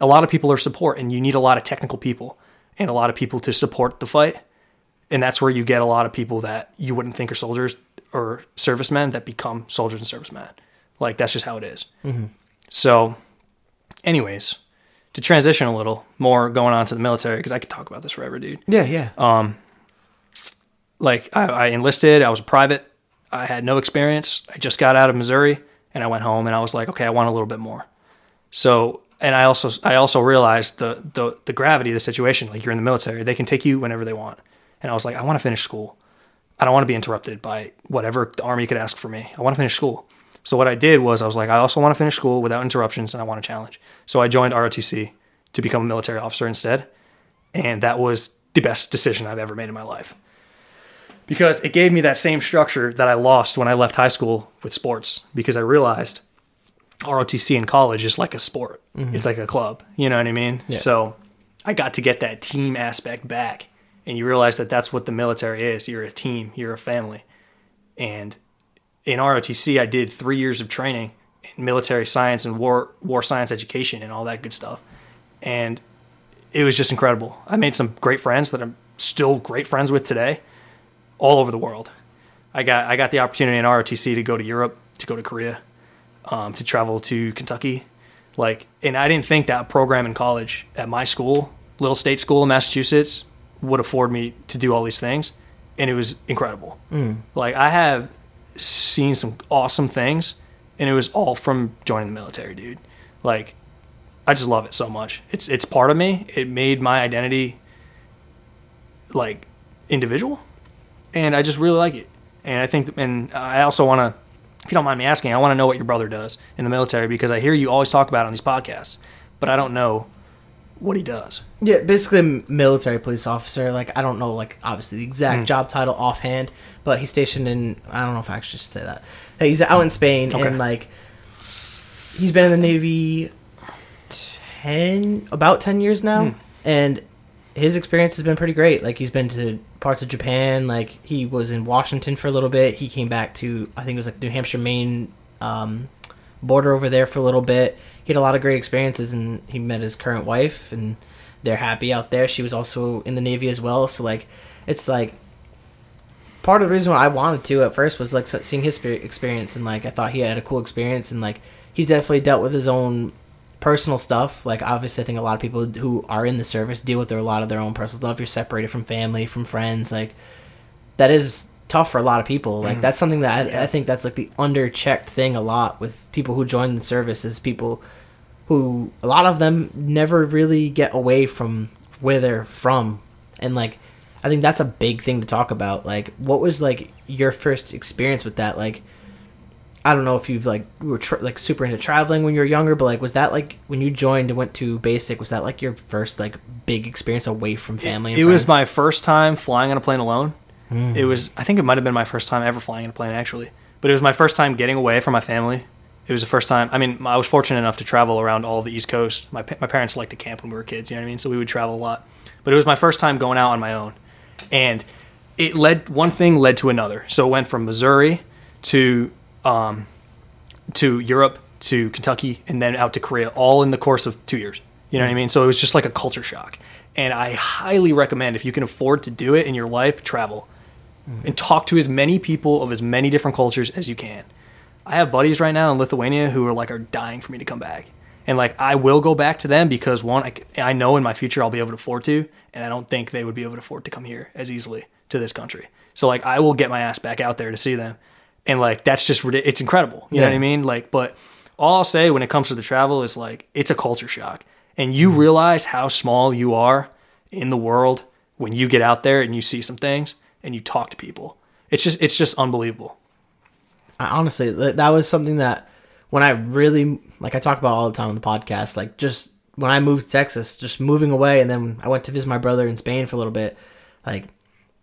A lot of people are support, and you need a lot of technical people and a lot of people to support the fight and that's where you get a lot of people that you wouldn't think are soldiers or servicemen that become soldiers and servicemen. Like that's just how it is. So, anyways, to transition a little more, going on to the military because I could talk about this forever, dude.
yeah, yeah.
Uh, Like I, I enlisted, I was a private, I had no experience. I just got out of Missouri, and I went home, and I was like, okay, I want a little bit more. So, and I also I also realized the the the gravity of the situation. Like you're in the military, they can take you whenever they want. And I was like, I want to finish school. I don't want to be interrupted by whatever the army could ask for me. I want to finish school. So what I did was I was like, I also want to finish school without interruptions, and I want a challenge. So I joined ROTC to become a military officer instead, and that was the best decision I've ever made in my life because it gave me that same structure that I lost when I left high school with sports because I realized ROTC in college is like a sport. Mm-hmm. It's like a club. You know what I mean? So I got to get that team aspect back. And you realize that that's what the military is. You're a team, you're a family. And in ROTC, I did three years of training in military science and war, war science education and all that good stuff. And it was just incredible. I made some great friends that I'm still great friends with today all over the world. I got I got the opportunity in ROTC to go to Europe, to go to Korea, um, to travel to Kentucky, like, and I didn't think that program in college at my school, little state school in Massachusetts, would afford me to do all these things, and it was incredible. Like I have seen some awesome things, and it was all from joining the military, dude. Like, I just love it so much. It's it's part of me. It made my identity like individual and I just really like it. And I think, and I also want to, if you don't mind me asking, I want to know what your brother does in the military because I hear you always talk about it on these podcasts, but I don't know what he does.
Yeah, basically military police officer. Like I don't know, like obviously the exact job title offhand, but he's stationed in. I don't know if I actually should say that. He's out in Spain,
Okay.
and like he's been in the Navy ten about ten years now,
Hmm.
and his experience has been pretty great. Like he's been to parts of Japan. Like he was in Washington for a little bit. He came back to I think it was like New Hampshire, Maine um, border over there for a little bit. He had a lot of great experiences, and he met his current wife, and they're happy out there. She was also in the Navy as well. So like, it's like part of the reason why I wanted to at first was like seeing his experience, and like I thought he had a cool experience, and like he's definitely dealt with his own personal stuff. Like obviously, I think a lot of people who are in the service deal with their, a lot of their own personal stuff. You're separated from family, from friends, like that is tough for a lot of people. Like mm-hmm. that's something that I, I think that's like the underchecked thing a lot with people who join the service is people who a lot of them never really get away from where they're from and like i think that's a big thing to talk about like what was like your first experience with that like I don't know if you've like were tra- like super into traveling when you were younger, but like was that like when you joined and went to basic? Was that like your first like big experience away from family? And
it was my first time flying on a plane alone. Hmm. It was, I think it might have been my first time ever flying in a plane actually, but it was my first time getting away from my family. It was the first time. I mean, I was fortunate enough to travel around all the East Coast. My my parents liked to camp when we were kids. You know what I mean? So we would travel a lot. But it was my first time going out on my own, and it led one thing led to another. So it went from Missouri to um, to Europe to Kentucky and then out to Korea, all in the course of two years. You know what I mean? So it was just like a culture shock. And I highly recommend if you can afford to do it in your life, travel and talk to as many people of as many different cultures as you can. I have buddies right now in Lithuania who are like are dying for me to come back. And like I will go back to them because one, I know in my future I'll be able to afford to, and I don't think they would be able to afford to come here as easily to this country. So like I will get my ass back out there to see them, and like that's just it's incredible. You know what I mean? Like, but all I'll say when it comes to the travel is like it's a culture shock, and you mm-hmm. realize how small you are in the world when you get out there and you see some things and you talk to people. It's just it's just unbelievable.
I, honestly, that was something that when I really like I talk about all the time on the podcast. Like just when I moved to Texas, just moving away, and then I went to visit my brother in Spain for a little bit, like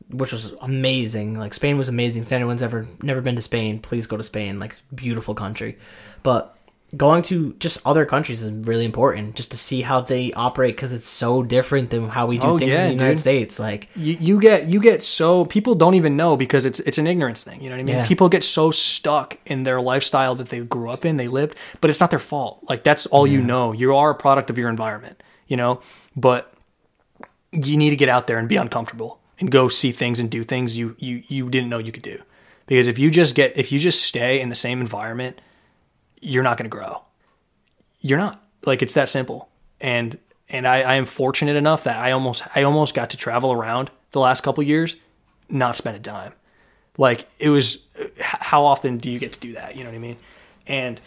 which was amazing. Like Spain was amazing. If anyone's ever never been to Spain, please go to Spain. Like it's a beautiful country, but going to just other countries is really important just to see how they operate because it's so different than how we do
Oh,
things
yeah,
in the United
dude.
States. Like
you, you get you get so people don't even know because it's it's an ignorance thing. You know what I mean?
Yeah.
People get so stuck in their lifestyle that they grew up in, they lived, but it's not their fault. Like that's all you know. You are a product of your environment. You know, but you need to get out there and be uncomfortable and go see things and do things you you you didn't know you could do. Because if you just get if you just stay in the same environment, you're not going to grow. You're not. Like it's that simple. And and I, I am fortunate enough that I almost I almost got to travel around the last couple years, not spend a dime. Like it was how often do you get to do that? You know what I mean? And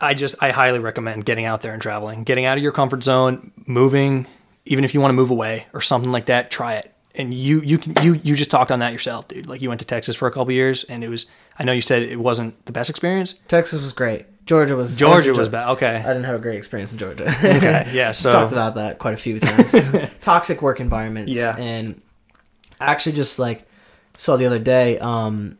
I just I highly recommend getting out there and traveling, getting out of your comfort zone, moving, even if you want to move away or something like that, try it. And you you can you you just talked on that yourself, dude. Like you went to Texas for a couple years and it was I know you said it wasn't the best experience.
Texas was great. Georgia was
Georgia was bad. Okay.
I didn't have a great experience in Georgia.
Okay. Yeah, so
talked about that quite a few times. Toxic work environments.
Yeah.
And I actually just like saw the other day, um,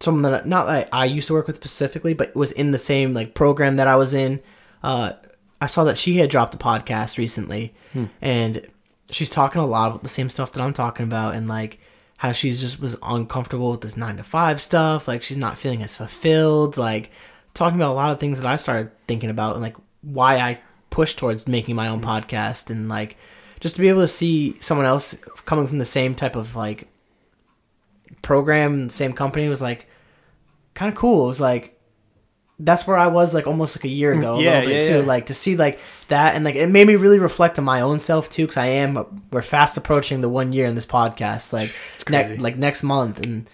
someone that not that I used to work with specifically, but was in the same like program that I was in. Uh, I saw that she had dropped a podcast recently, hmm. and she's talking a lot about the same stuff that I'm talking about, and like how she's just was uncomfortable with this nine to five stuff. Like she's not feeling as fulfilled. Like talking about a lot of things that I started thinking about, and like why I pushed towards making my own hmm. podcast, and like just to be able to see someone else coming from the same type of like program, same company was like kind of cool. It was like that's where I was like almost like a year ago, a mm,
Yeah,
little bit
yeah,
too.
yeah.
Like to see like that, and like it made me really reflect on my own self too, because I am uh, we're fast approaching the one year in this podcast, like ne- like next month, and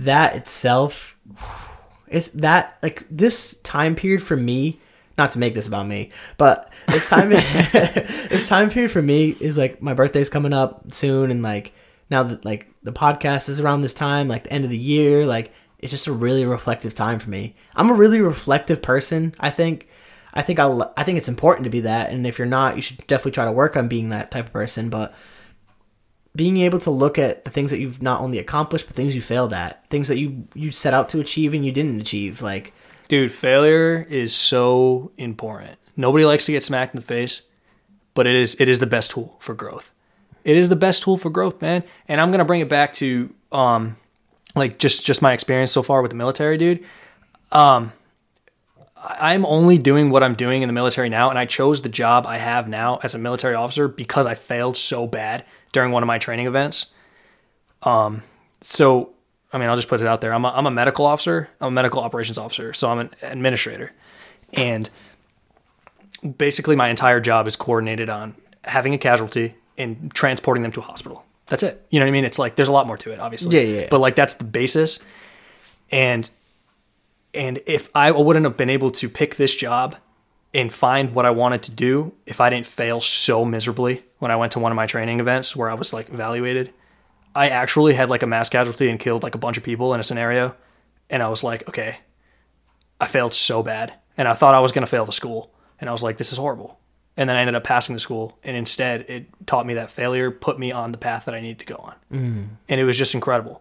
that itself is that like this time period for me. Not to make this about me, but this time this time period for me is like my birthday's coming up soon, and like now that like the podcast is around this time, like the end of the year, like it's just a really reflective time for me. I'm a really reflective person. I think. I think I I think it's important to be that, and if you're not, you should definitely try to work on being that type of person. But being able to look at the things that you've not only accomplished, but things you failed at, things that you you set out to achieve and you didn't achieve, like
Dude, failure is so important. Nobody likes to get smacked in the face, but it is it is the best tool for growth. It is the best tool for growth, man. And I'm gonna bring it back to um like just just my experience so far with the military, dude. Um I'm only doing what I'm doing in the military now, and I chose the job I have now as a military officer because I failed so bad during one of my training events. Um, so I mean, I'll just put it out there. I'm a, I'm a medical officer. I'm a medical operations officer. So I'm an administrator. And basically, my entire job is coordinated on having a casualty and transporting them to a hospital. That's it. You know what I mean? It's like there's a lot more to it, obviously.
Yeah, yeah, yeah.
But like that's the basis. And and if I wouldn't have been able to pick this job and find what I wanted to do if I didn't fail so miserably when I went to one of my training events where I was like evaluated, I actually had like a mass casualty and killed like a bunch of people in a scenario, and I was like, okay, I failed so bad, and I thought I was gonna fail the school, and I was like, this is horrible. And then I ended up passing the school, and instead, it taught me that failure put me on the path that I needed to go on, mm. and it was just incredible.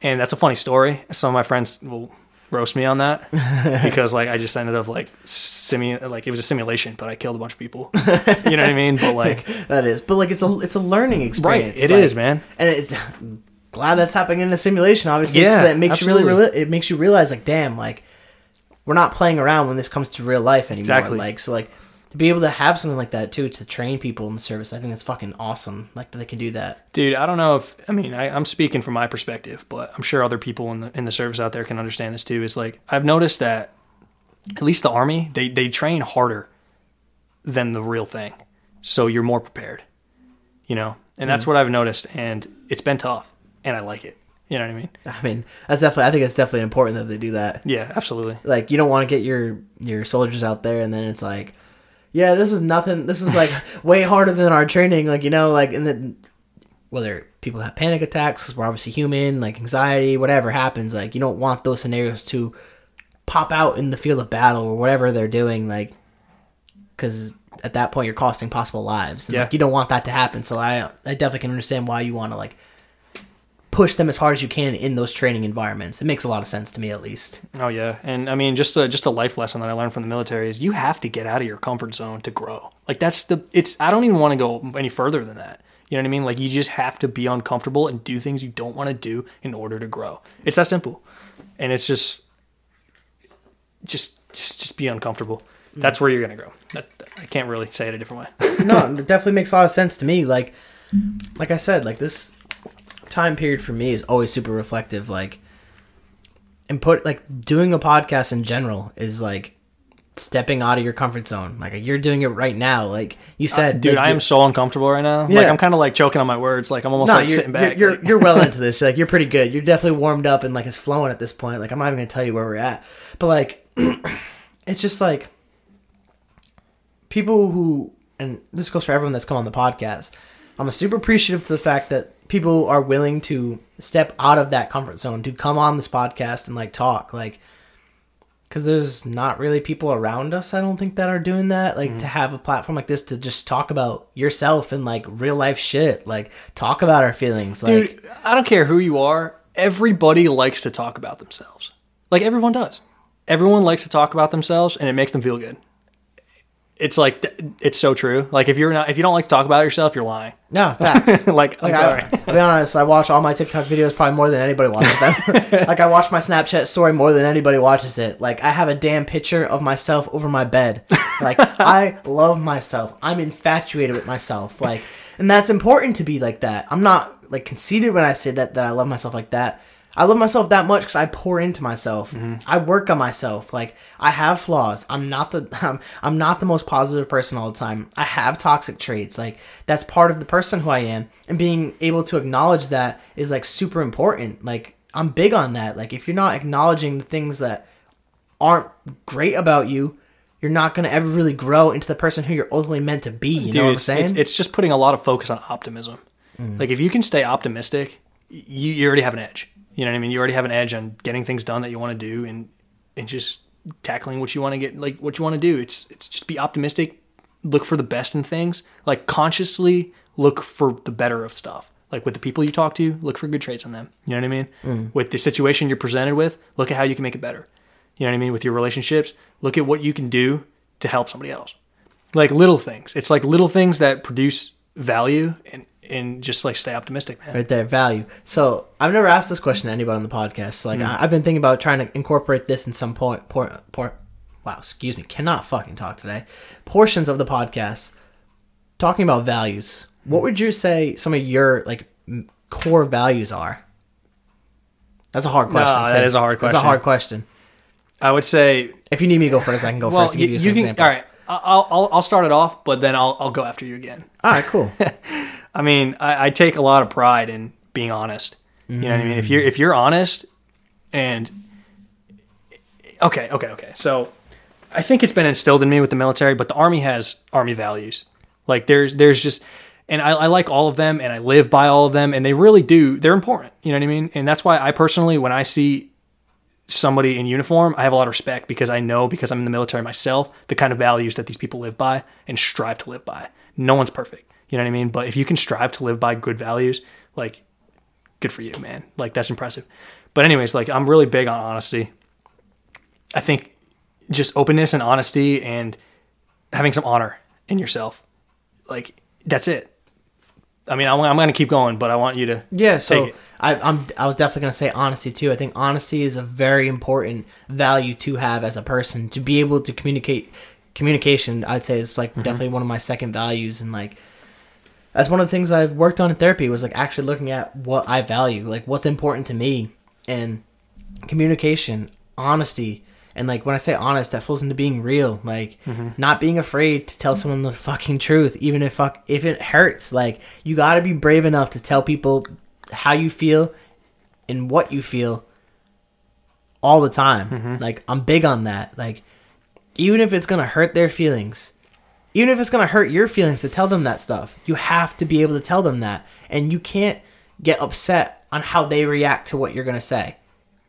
And that's a funny story. Some of my friends will roast me on that because like I just ended up like simu like it was a simulation, but I killed a bunch of people. you know what I mean? But like
That is, but like it's a it's a learning
right,
experience.
it
like-
is, man.
and it's glad that's happening in a simulation. obviously.
Yeah,
that makes you really,
absolutely.
really it makes you realize like, damn, like we're not playing around when this comes to real life anymore.
Exactly.
Like so, like to be able to have something like that too to train people in the service, I think that's fucking awesome. Like that they can do that.
Dude, I don't know if I mean I, I'm speaking from my perspective, but I'm sure other people in the in the service out there can understand this too. Is like I've noticed that at least the army they they train harder than the real thing, so you're more prepared. You know, and that's mm. what I've noticed, and it's been tough, and I like it. You know what I mean?
I mean, that's definitely. I think it's definitely important that they do that.
Yeah, absolutely.
Like you don't want to get your your soldiers out there and then it's like, yeah, this is nothing. This is like way harder than our training. Like you know, like and then whether people have panic attacks because we're obviously human, like anxiety, whatever happens, like you don't want those scenarios to pop out in the field of battle or whatever they're doing, like because at that point you're costing possible lives. And
Yeah.
like, you don't want that to happen. So I I definitely can understand why you want to like push them as hard as you can in those training environments. It makes a lot of sense to me at least.
Oh yeah, and I mean just a just a life lesson that I learned from the military is you have to get out of your comfort zone to grow. Like that's the it's I don't even want to go any further than that. You know what I mean? Like you just have to be uncomfortable and do things you don't want to do in order to grow. It's that simple. And it's just just just, just be uncomfortable. Mm. That's where you're going to grow. That, I can't really say it a different way.
no, it definitely makes a lot of sense to me. Like, like I said, like this time period for me is always super reflective. Like, and put like doing a podcast in general is like stepping out of your comfort zone. Like you're doing it right now. Like you uh, said,
Dude,
like,
I am so uncomfortable right now. Like I'm kind of like choking on my words. Like I'm almost
No,
like
you're,
sitting back.
You're, you're, you're well into this. Like you're pretty good. You're definitely warmed up and like it's flowing at this point. Like I'm not even gonna tell you where we're at, but like it's just like people who and this goes for everyone that's come on the podcast. I'm super appreciative to the fact that people are willing to step out of that comfort zone to come on this podcast and like talk like because there's not really people around us i don't think that are doing that like to mm-hmm. have a platform like this to just talk about yourself and like real life shit like talk about our feelings like
Dude, I don't care who you are. Everybody likes to talk about themselves. Like everyone does. Everyone likes to talk about themselves, and it makes them feel good. It's like it's so true. Like if you're not, if you don't like to talk about yourself, you're lying.
no facts.
Like,
like
I'm sorry.
I, I'll be honest i watch all my tiktok videos probably more than anybody watches them. Like i watch my snapchat story more than anybody watches it. Like i have a damn picture of myself over my bed. Like i love myself. I'm infatuated with myself. Like and that's important to be like that. I'm not like conceited when i say that that i love myself like that I love myself that much because I pour into myself. I work on myself. Like I have flaws. I'm not the I'm, I'm not the most positive person all the time. I have toxic traits. Like that's part of the person who I am, and being able to acknowledge that is like super important. Like I'm big on that. Like if you're not acknowledging the things that aren't great about you, you're not gonna ever really grow into the person who you're ultimately meant to be. You know what I'm saying?
it's, it's just putting a lot of focus on optimism.
Mm.
Like if you can stay optimistic, you, you already have an edge. You know what I mean? You already have an edge on getting things done that you want to do, and and just tackling what you want to get, like what you want to do. It's it's just be optimistic, look for the best in things, like consciously look for the better of stuff. Like with the people you talk to, look for good traits in them. You know what I mean?
Mm.
With the situation you're presented with, look at how you can make it better. You know what I mean? With your relationships, look at what you can do to help somebody else. Like little things. It's like little things that produce value and and just like stay optimistic, man.
right there value. So i've never asked this question to anybody on the podcast. So, like mm. I, i've been thinking about trying to incorporate this in some point por, por, wow excuse me cannot fucking talk today. Portions of the podcast talking about values. What would you say some of your like core values are? That's a hard question
No, that is a hard question.
that's a hard question.
I would say
if you need me to go first i can go
well,
first
you,
you, some
you can
example.
all right. I'll, I'll I'll start it off, but then I'll I'll go after you again.
all right cool
I mean, I, I take a lot of pride in being honest. You know what I mean? If you're if you're honest and okay, okay, okay. So I think it's been instilled in me with the military, but the army has army values. Like there's there's just and I, I like all of them and I live by all of them and they really do they're important you know what I mean and that's why I personally when I see somebody in uniform I have a lot of respect because I know because I'm in the military myself the kind of values that these people live by and strive to live by no one's perfect you know what I mean but if you can strive to live by good values like good for you man like that's impressive but anyways like I'm really big on honesty I think just openness and honesty and having some honor in yourself like that's it I mean, I'm, I'm going to keep going, but I want you to.
Yeah, so. I, I'm I was definitely gonna say honesty too. I think honesty is a very important value to have as a person to be able to communicate. Communication, I'd say, is like mm-hmm. definitely one of my second values, and like that's one of the things I've worked on in therapy was like actually looking at what I value, like what's important to me, and communication, honesty, and like when I say honest, that falls into being real, like mm-hmm. not being afraid to tell someone the fucking truth, even if fuck if it hurts. Like you got to be brave enough to tell people how you feel and what you feel all the time. Mm-hmm. Like I'm big on that. Like even if it's gonna hurt their feelings, even if it's gonna hurt your feelings to tell them that stuff, you have to be able to tell them that, and you can't get upset on how they react to what you're gonna say.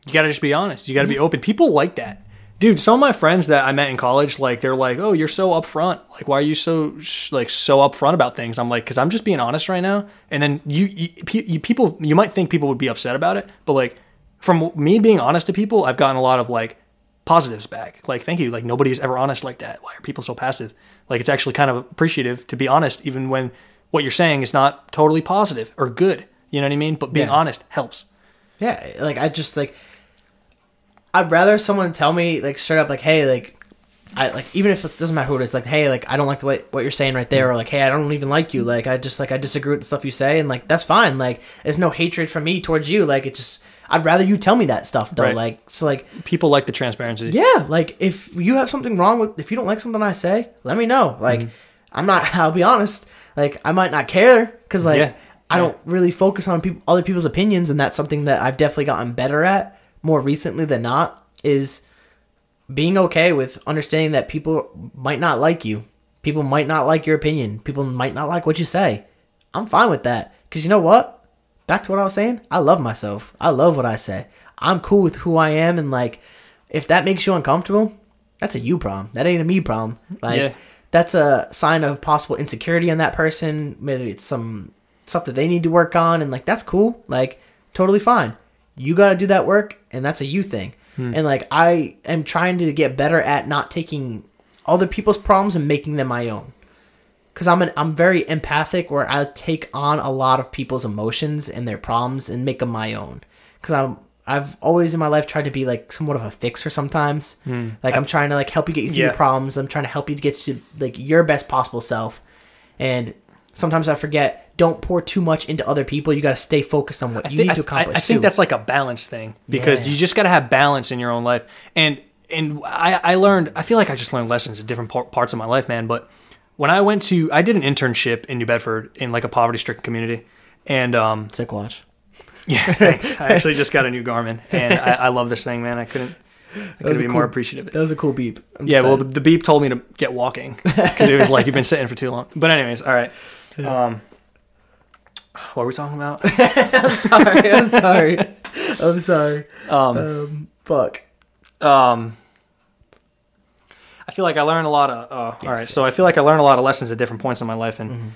You got to just be honest. You got to be mm-hmm. open. People like that. Dude, some of my friends that I met in college, like they're like, "Oh, you're so upfront. Like, why are you so like so upfront about things?" I'm like, "Cause I'm just being honest right now." And then you, you, you, people, you might think people would be upset about it, but like from me being honest to people, I've gotten a lot of like positives back. Like, thank you. Like nobody's ever honest like that. Why are people so passive? Like, it's actually kind of appreciative to be honest, even when what you're saying is not totally positive or good. You know what I mean? But being
Yeah.
honest helps.
Yeah, like I just like I'd rather someone tell me like straight up like, hey, like I like even if it doesn't matter who it is, like, hey, like I don't like the way what you're saying right there, or like, hey, I don't even like you, like I just like I disagree with the stuff you say, and like that's fine. Like there's no hatred from me towards you. Like it's just I'd rather you tell me that stuff though.
Right.
Like so like
People like the transparency.
yeah, like if you have something wrong with if you don't like something I say, let me know. Like
Mm-hmm.
I'm not. I'll be honest. Like I might not care because like
Yeah.
I don't really focus on people other people's opinions, and that's something that I've definitely gotten better at more recently than not. Is being okay with understanding that people might not like you. People might not like your opinion. People might not like what you say. I'm fine with that because you know what? Back to what I was saying. I love myself. I love what I say. I'm cool with who I am, and like, if that makes you uncomfortable, that's a you problem. That ain't a me problem. Like,
Yeah.
that's a sign of possible insecurity on that person. Maybe it's some stuff that they need to work on, and like, that's cool. Like, totally fine. You got to do that work, and that's a you thing. Hmm. And like, I am trying to get better at not taking other people's problems and making them my own because I'm an I'm very empathic where I take on a lot of people's emotions and their problems and make them my own. Because I'm I've always in my life tried to be like somewhat of a fixer sometimes. Hmm. Like I'm trying to like help you get you through
Yeah.
your problems. I'm trying to help you to get to like your best possible self. And sometimes I forget. Don't pour too much into other people. You got to stay focused on what you
thi-
need to
I-
accomplish.
I, think
too.
that's like a balance thing because
Yeah.
you just got to have balance in your own life. And and I, I learned. I feel like I just learned lessons in different par- parts of my life, man. But when I went to, I did an internship in New Bedford in like a poverty-stricken community, and um,
sick watch.
yeah, thanks. I actually just got a new Garmin, and I, I love this thing, man. I couldn't. I
a
be more appreciative. of it.
That was a cool beep. I'm
Yeah, well, the, the beep told me to get walking because it was like you've been sitting for too long. But anyways, all right. Um, what were we talking about?
I'm sorry. I'm sorry. I'm sorry.
Um,
Um, fuck.
um, I feel like I learned a lot of. Uh, all right,
Yes,
so I feel like I learned a lot of lessons at different points in my life, and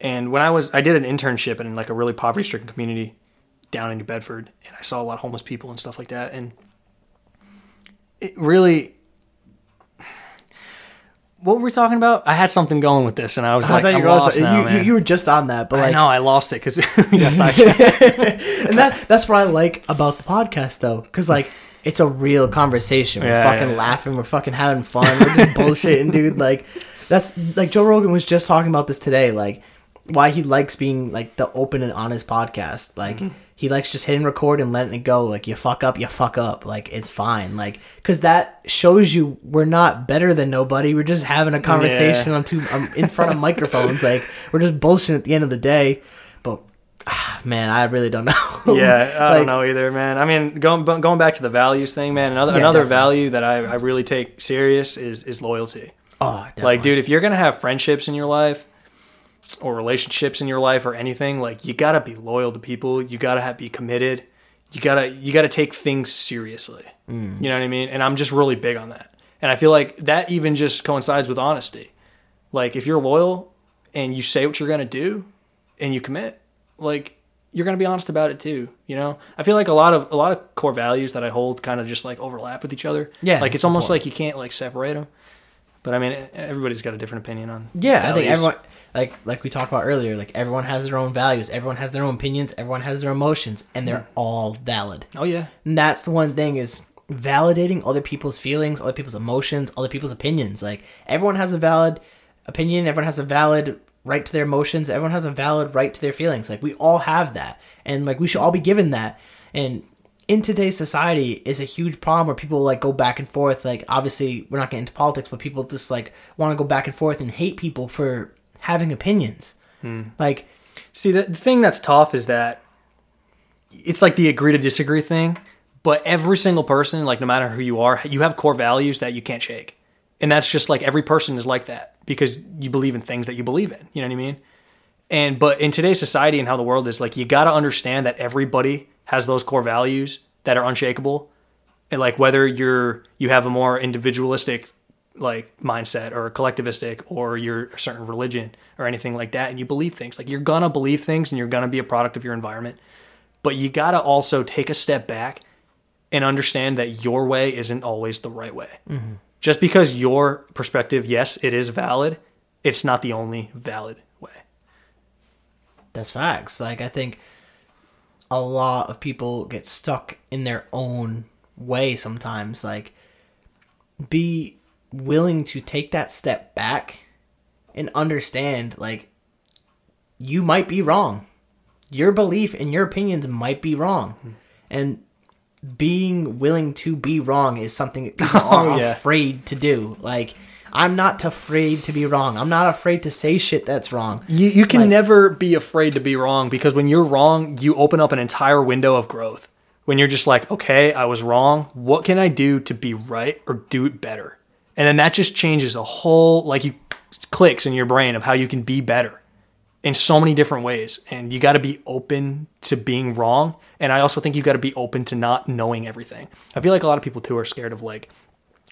and when I was, I did an internship in like a really poverty-stricken community down in New Bedford, and I saw a lot of homeless people and stuff like that, and it really. What were we talking about? I had something going with this, and I was
I
like,
thought you were,
lost now,
you, you, were just on that, but
I
like,
know I lost it because yes, I,
and that that's what I like about the podcast though, because like it's a real conversation. We're
Yeah,
fucking
yeah, yeah.
laughing, we're fucking having fun, we're just bullshitting, dude. Like that's like Joe Rogan was just talking about this today, like why he likes being like the open and honest podcast. Like
Mm-hmm.
he likes just hitting record and letting it go. Like you fuck up, you fuck up. Like it's fine. Like because that shows you we're not better than nobody. We're just having a conversation on two um, in front of microphones. Like we're just bullshitting at the end of the day. Ah, man, I really don't know.
yeah, I
Like,
don't know either, man. I mean, going going back to the values thing, man. Another
Yeah,
another
definitely.
value that I, I really take serious is is loyalty.
Oh, definitely.
Like, dude, if you're gonna have friendships in your life, or relationships in your life or anything, like you gotta be loyal to people. You gotta have, be committed. You gotta you gotta take things seriously.
Mm.
You know what I mean? And I'm just really big on that. And I feel like that even just coincides with honesty. Like if you're loyal and you say what you're gonna do and you commit, like you're gonna be honest about it too. You know, I feel like a lot of a lot of core values that I hold kind of just like overlap with each other.
Yeah,
like
it's
almost like you can't like separate them. But I mean, everybody's got a different opinion on.
Yeah, I think everyone like like we talked about earlier, like everyone has their own values, everyone has their own opinions, everyone has their emotions, and they're mm. all valid.
Oh yeah,
And that's the one thing is validating other people's feelings, other people's emotions, other people's opinions. Like everyone has a valid opinion, everyone has a valid right to their emotions, everyone has a valid right to their feelings. Like we all have that. And like we should all be given that. And in today's society is a huge problem where people like go back and forth. Like obviously we're not getting into politics, but people just like want to go back and forth and hate people for having opinions. Hmm. Like
See, the, the thing that's tough is that it's like the agree to disagree thing, but every single person, like no matter who you are, you have core values that you can't shake. And that's just like every person is like that because you believe in things that you believe in. You know what I mean? And but in today's society and how the world is, like you got to understand that everybody has those core values that are unshakable. And like whether you're you have a more individualistic like mindset or collectivistic or you're a certain religion or anything like that and you believe things like you're gonna believe things and you're gonna be a product of your environment but you gotta also take a step back and understand that your way isn't always the right way mm-hmm. Just because your perspective yes it is valid it's not the only valid way
That's facts. Like I think a lot of people get stuck in their own way sometimes. Like be willing to take that step back and understand like you might be wrong. Your belief and your opinions might be wrong. And being willing to be wrong is something that people are
Oh, yeah.
afraid to do. Like I'm not afraid to be wrong. I'm not afraid to say shit that's wrong.
You you can
Like-
never be afraid to be wrong because when you're wrong, you open up an entire window of growth. When you're just like, okay, I was wrong. What can I do to be right or do it better? And then that just changes a whole like you clicks in your brain of how you can be better in so many different ways. And you got to be open to being wrong. And I also think you got to be open to not knowing everything. I feel like a lot of people too are scared of like,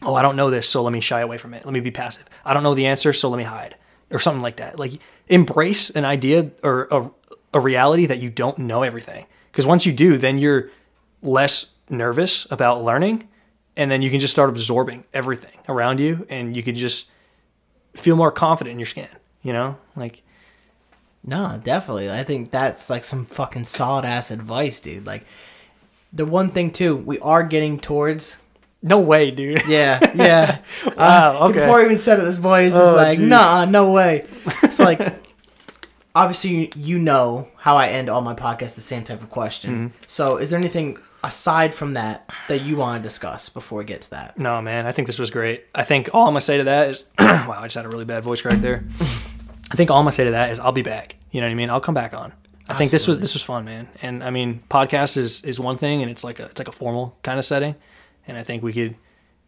oh, I don't know this, so let me shy away from it. Let me be passive. I don't know the answer, so let me hide, or something like that. Like embrace an idea or a, a reality that you don't know everything. Because once you do, then you're less nervous about learning, and then you can just start absorbing everything around you, and you can just feel more confident in your skin. You know, like
No, definitely. I think that's like some fucking solid ass advice, dude. Like the one thing too, we are getting towards.
no way, dude.
Yeah, yeah.
Wow,
Uh,
okay.
Before I even said it, this voice is
Oh,
like,
geez.
nah, no way. It's like, obviously, you know how I end all my podcasts the same type of question.
Mm-hmm.
So, is there anything aside from that that you want to discuss before we get to that?
No, man, I think this was great. I think all I'm gonna say to that is, wow, I just had a really bad voice crack there. I think all I'm gonna say to that is, I'll be back. You know what I mean? I'll come back on. I think this was this was fun, man. And I mean, podcast is is one thing, and it's like a it's like a formal kind of setting, and I think we could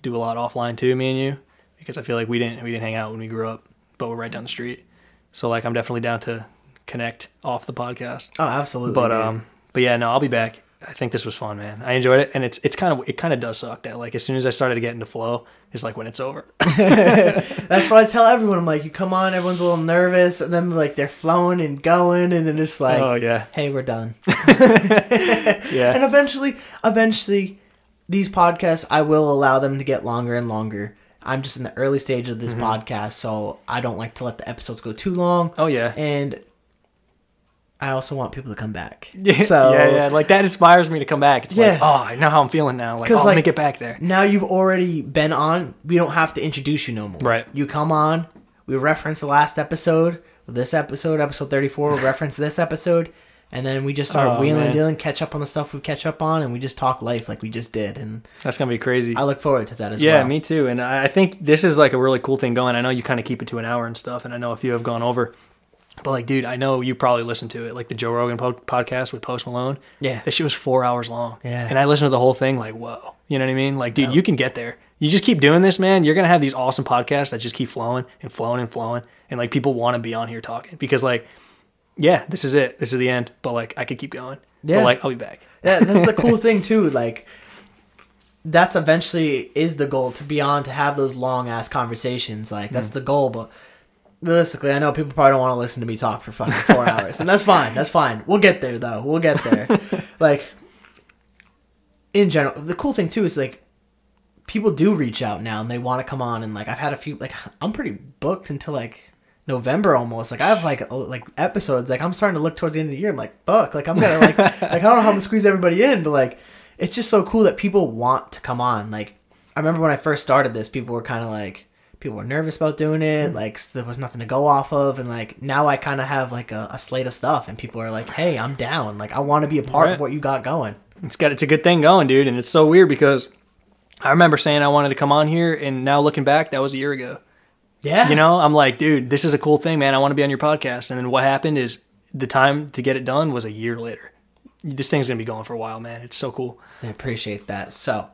do a lot offline too, me and you, because I feel like we didn't we didn't hang out when we grew up, but we're right down the street. So like, I'm definitely down to connect off the podcast.
Oh, absolutely.
But
dude.
um, but yeah, no, I'll be back. I think this was fun, man. I enjoyed it, and it's it's kind of it kind of does suck that like as soon as I started to get into flow, it's like when it's over.
that's what I tell everyone. I'm like, you come on, everyone's a little nervous, and then like they're flowing and going, and then just like,
oh yeah,
hey, we're done.
yeah.
and eventually eventually these podcasts i will allow them to get longer and longer i'm just in the early stage of
Mm-hmm.
this podcast so i don't like to let the episodes go too long
Oh yeah.
and i also want people to come back
Yeah,
so
yeah, yeah, like that inspires me to come back. It's like,
Yeah.
oh, I know how I'm feeling now. Like, oh, let me
like,
get back there.
now you've already been on we don't have to introduce you no more
Right.
you come on we reference the last episode this episode episode 34 we reference this episode and then we just start
Oh,
wheeling
man.
and dealing catch up on the stuff we catch up on and we just talk life like we just did and
That's gonna be crazy.
i look forward to that as
yeah,
well Yeah,
me too. And I I think this is like a really cool thing going. I know you kind of keep it to an hour and stuff, and I know a few have gone over. But like, dude, I know you probably listened to it, like the Joe Rogan po- podcast with Post Malone.
Yeah.
that shit was four hours long.
Yeah.
and I listened to the whole thing. Like, whoa, you know what I mean? Like, dude, you can get there. You just keep doing this, man. You're gonna have these awesome podcasts that just keep flowing and flowing and flowing, and like people want to be on here talking because like, yeah, this is it. This is the end. But like, I could keep going.
Yeah.
But like, I'll be back.
Yeah, that's the cool thing too. Like, that's eventually is the goal to be on to have those long ass conversations. Like, that's mm. the goal. But realistically, I know people probably don't want to listen to me talk for fucking four hours, and that's fine. That's fine. We'll get there though. We'll get there. like, in general, the cool thing too is like people do reach out now and they want to come on and like I've had a few like I'm pretty booked until like November almost. Like I have like like episodes. Like I'm starting to look towards the end of the year. I'm like, fuck. Like I'm gonna like like I don't know how I'm to squeeze everybody in, but like it's just so cool that people want to come on. Like I remember when I first started this, people were kind of like people were nervous about doing it. Hmm. Like there was nothing to go off of, and like now I kind of have like a, a slate of stuff, and people are like, hey, I'm down. Like I want to be a part
Right.
of what you got going.
It's got it's a good thing going, dude. And it's so weird because I remember saying I wanted to come on here, and now looking back, that was a year ago.
Yeah,
You know, I'm like, dude, this is a cool thing, man. I want to be on your podcast. And then what happened is the time to get it done was a year later. This thing's gonna be going for a while, man. It's so cool.
I appreciate that. So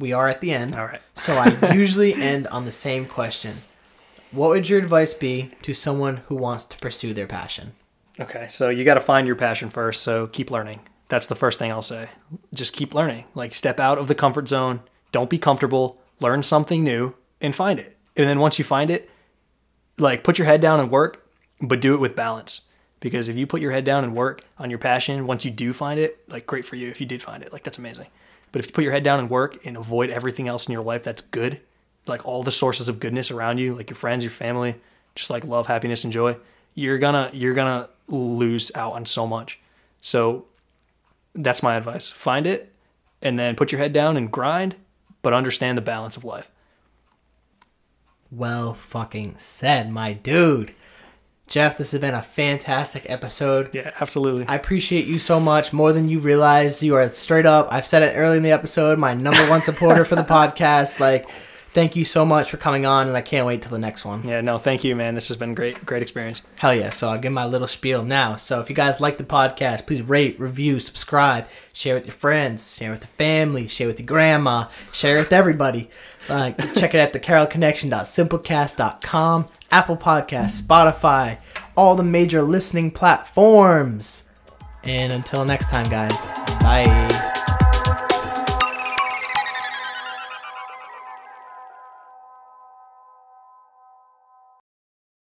we are at the end.
All right.
So I usually end on the same question. What would your advice be to someone who wants to pursue their passion?
Okay, so you got to find your passion first. So keep learning. That's the first thing I'll say. Just keep learning. Like step out of the comfort zone. Don't be comfortable. Learn something new and find it. And then once you find it, like put your head down and work, but do it with balance. Because if you put your head down and work on your passion, once you do find it, like great for you if you did find it. Like that's amazing. But if you put your head down and work and avoid everything else in your life that's good, like all the sources of goodness around you, like your friends, your family, just like love, happiness, and joy, you're gonna you're gonna lose out on so much. So that's my advice. Find it and then put your head down and grind, but understand the balance of life.
Well fucking said, my dude. Jeff, this has been a fantastic episode.
Yeah, absolutely.
I appreciate you so much, more than you realize. You are straight up, I've said it early in the episode, my number one supporter for the podcast. Like, thank you so much for coming on, and I can't wait till the next one.
yeah, no, thank you, man. This has been great, great experience.
Hell yeah. So I'll give my little spiel now. So if you guys like the podcast, please rate, review, subscribe, share with your friends, share with your family, share with your grandma, share with everybody. Like check it at thecarolconnection.simplecast.com, Apple Podcasts, Spotify, all the major listening platforms. And until next time, guys. Bye.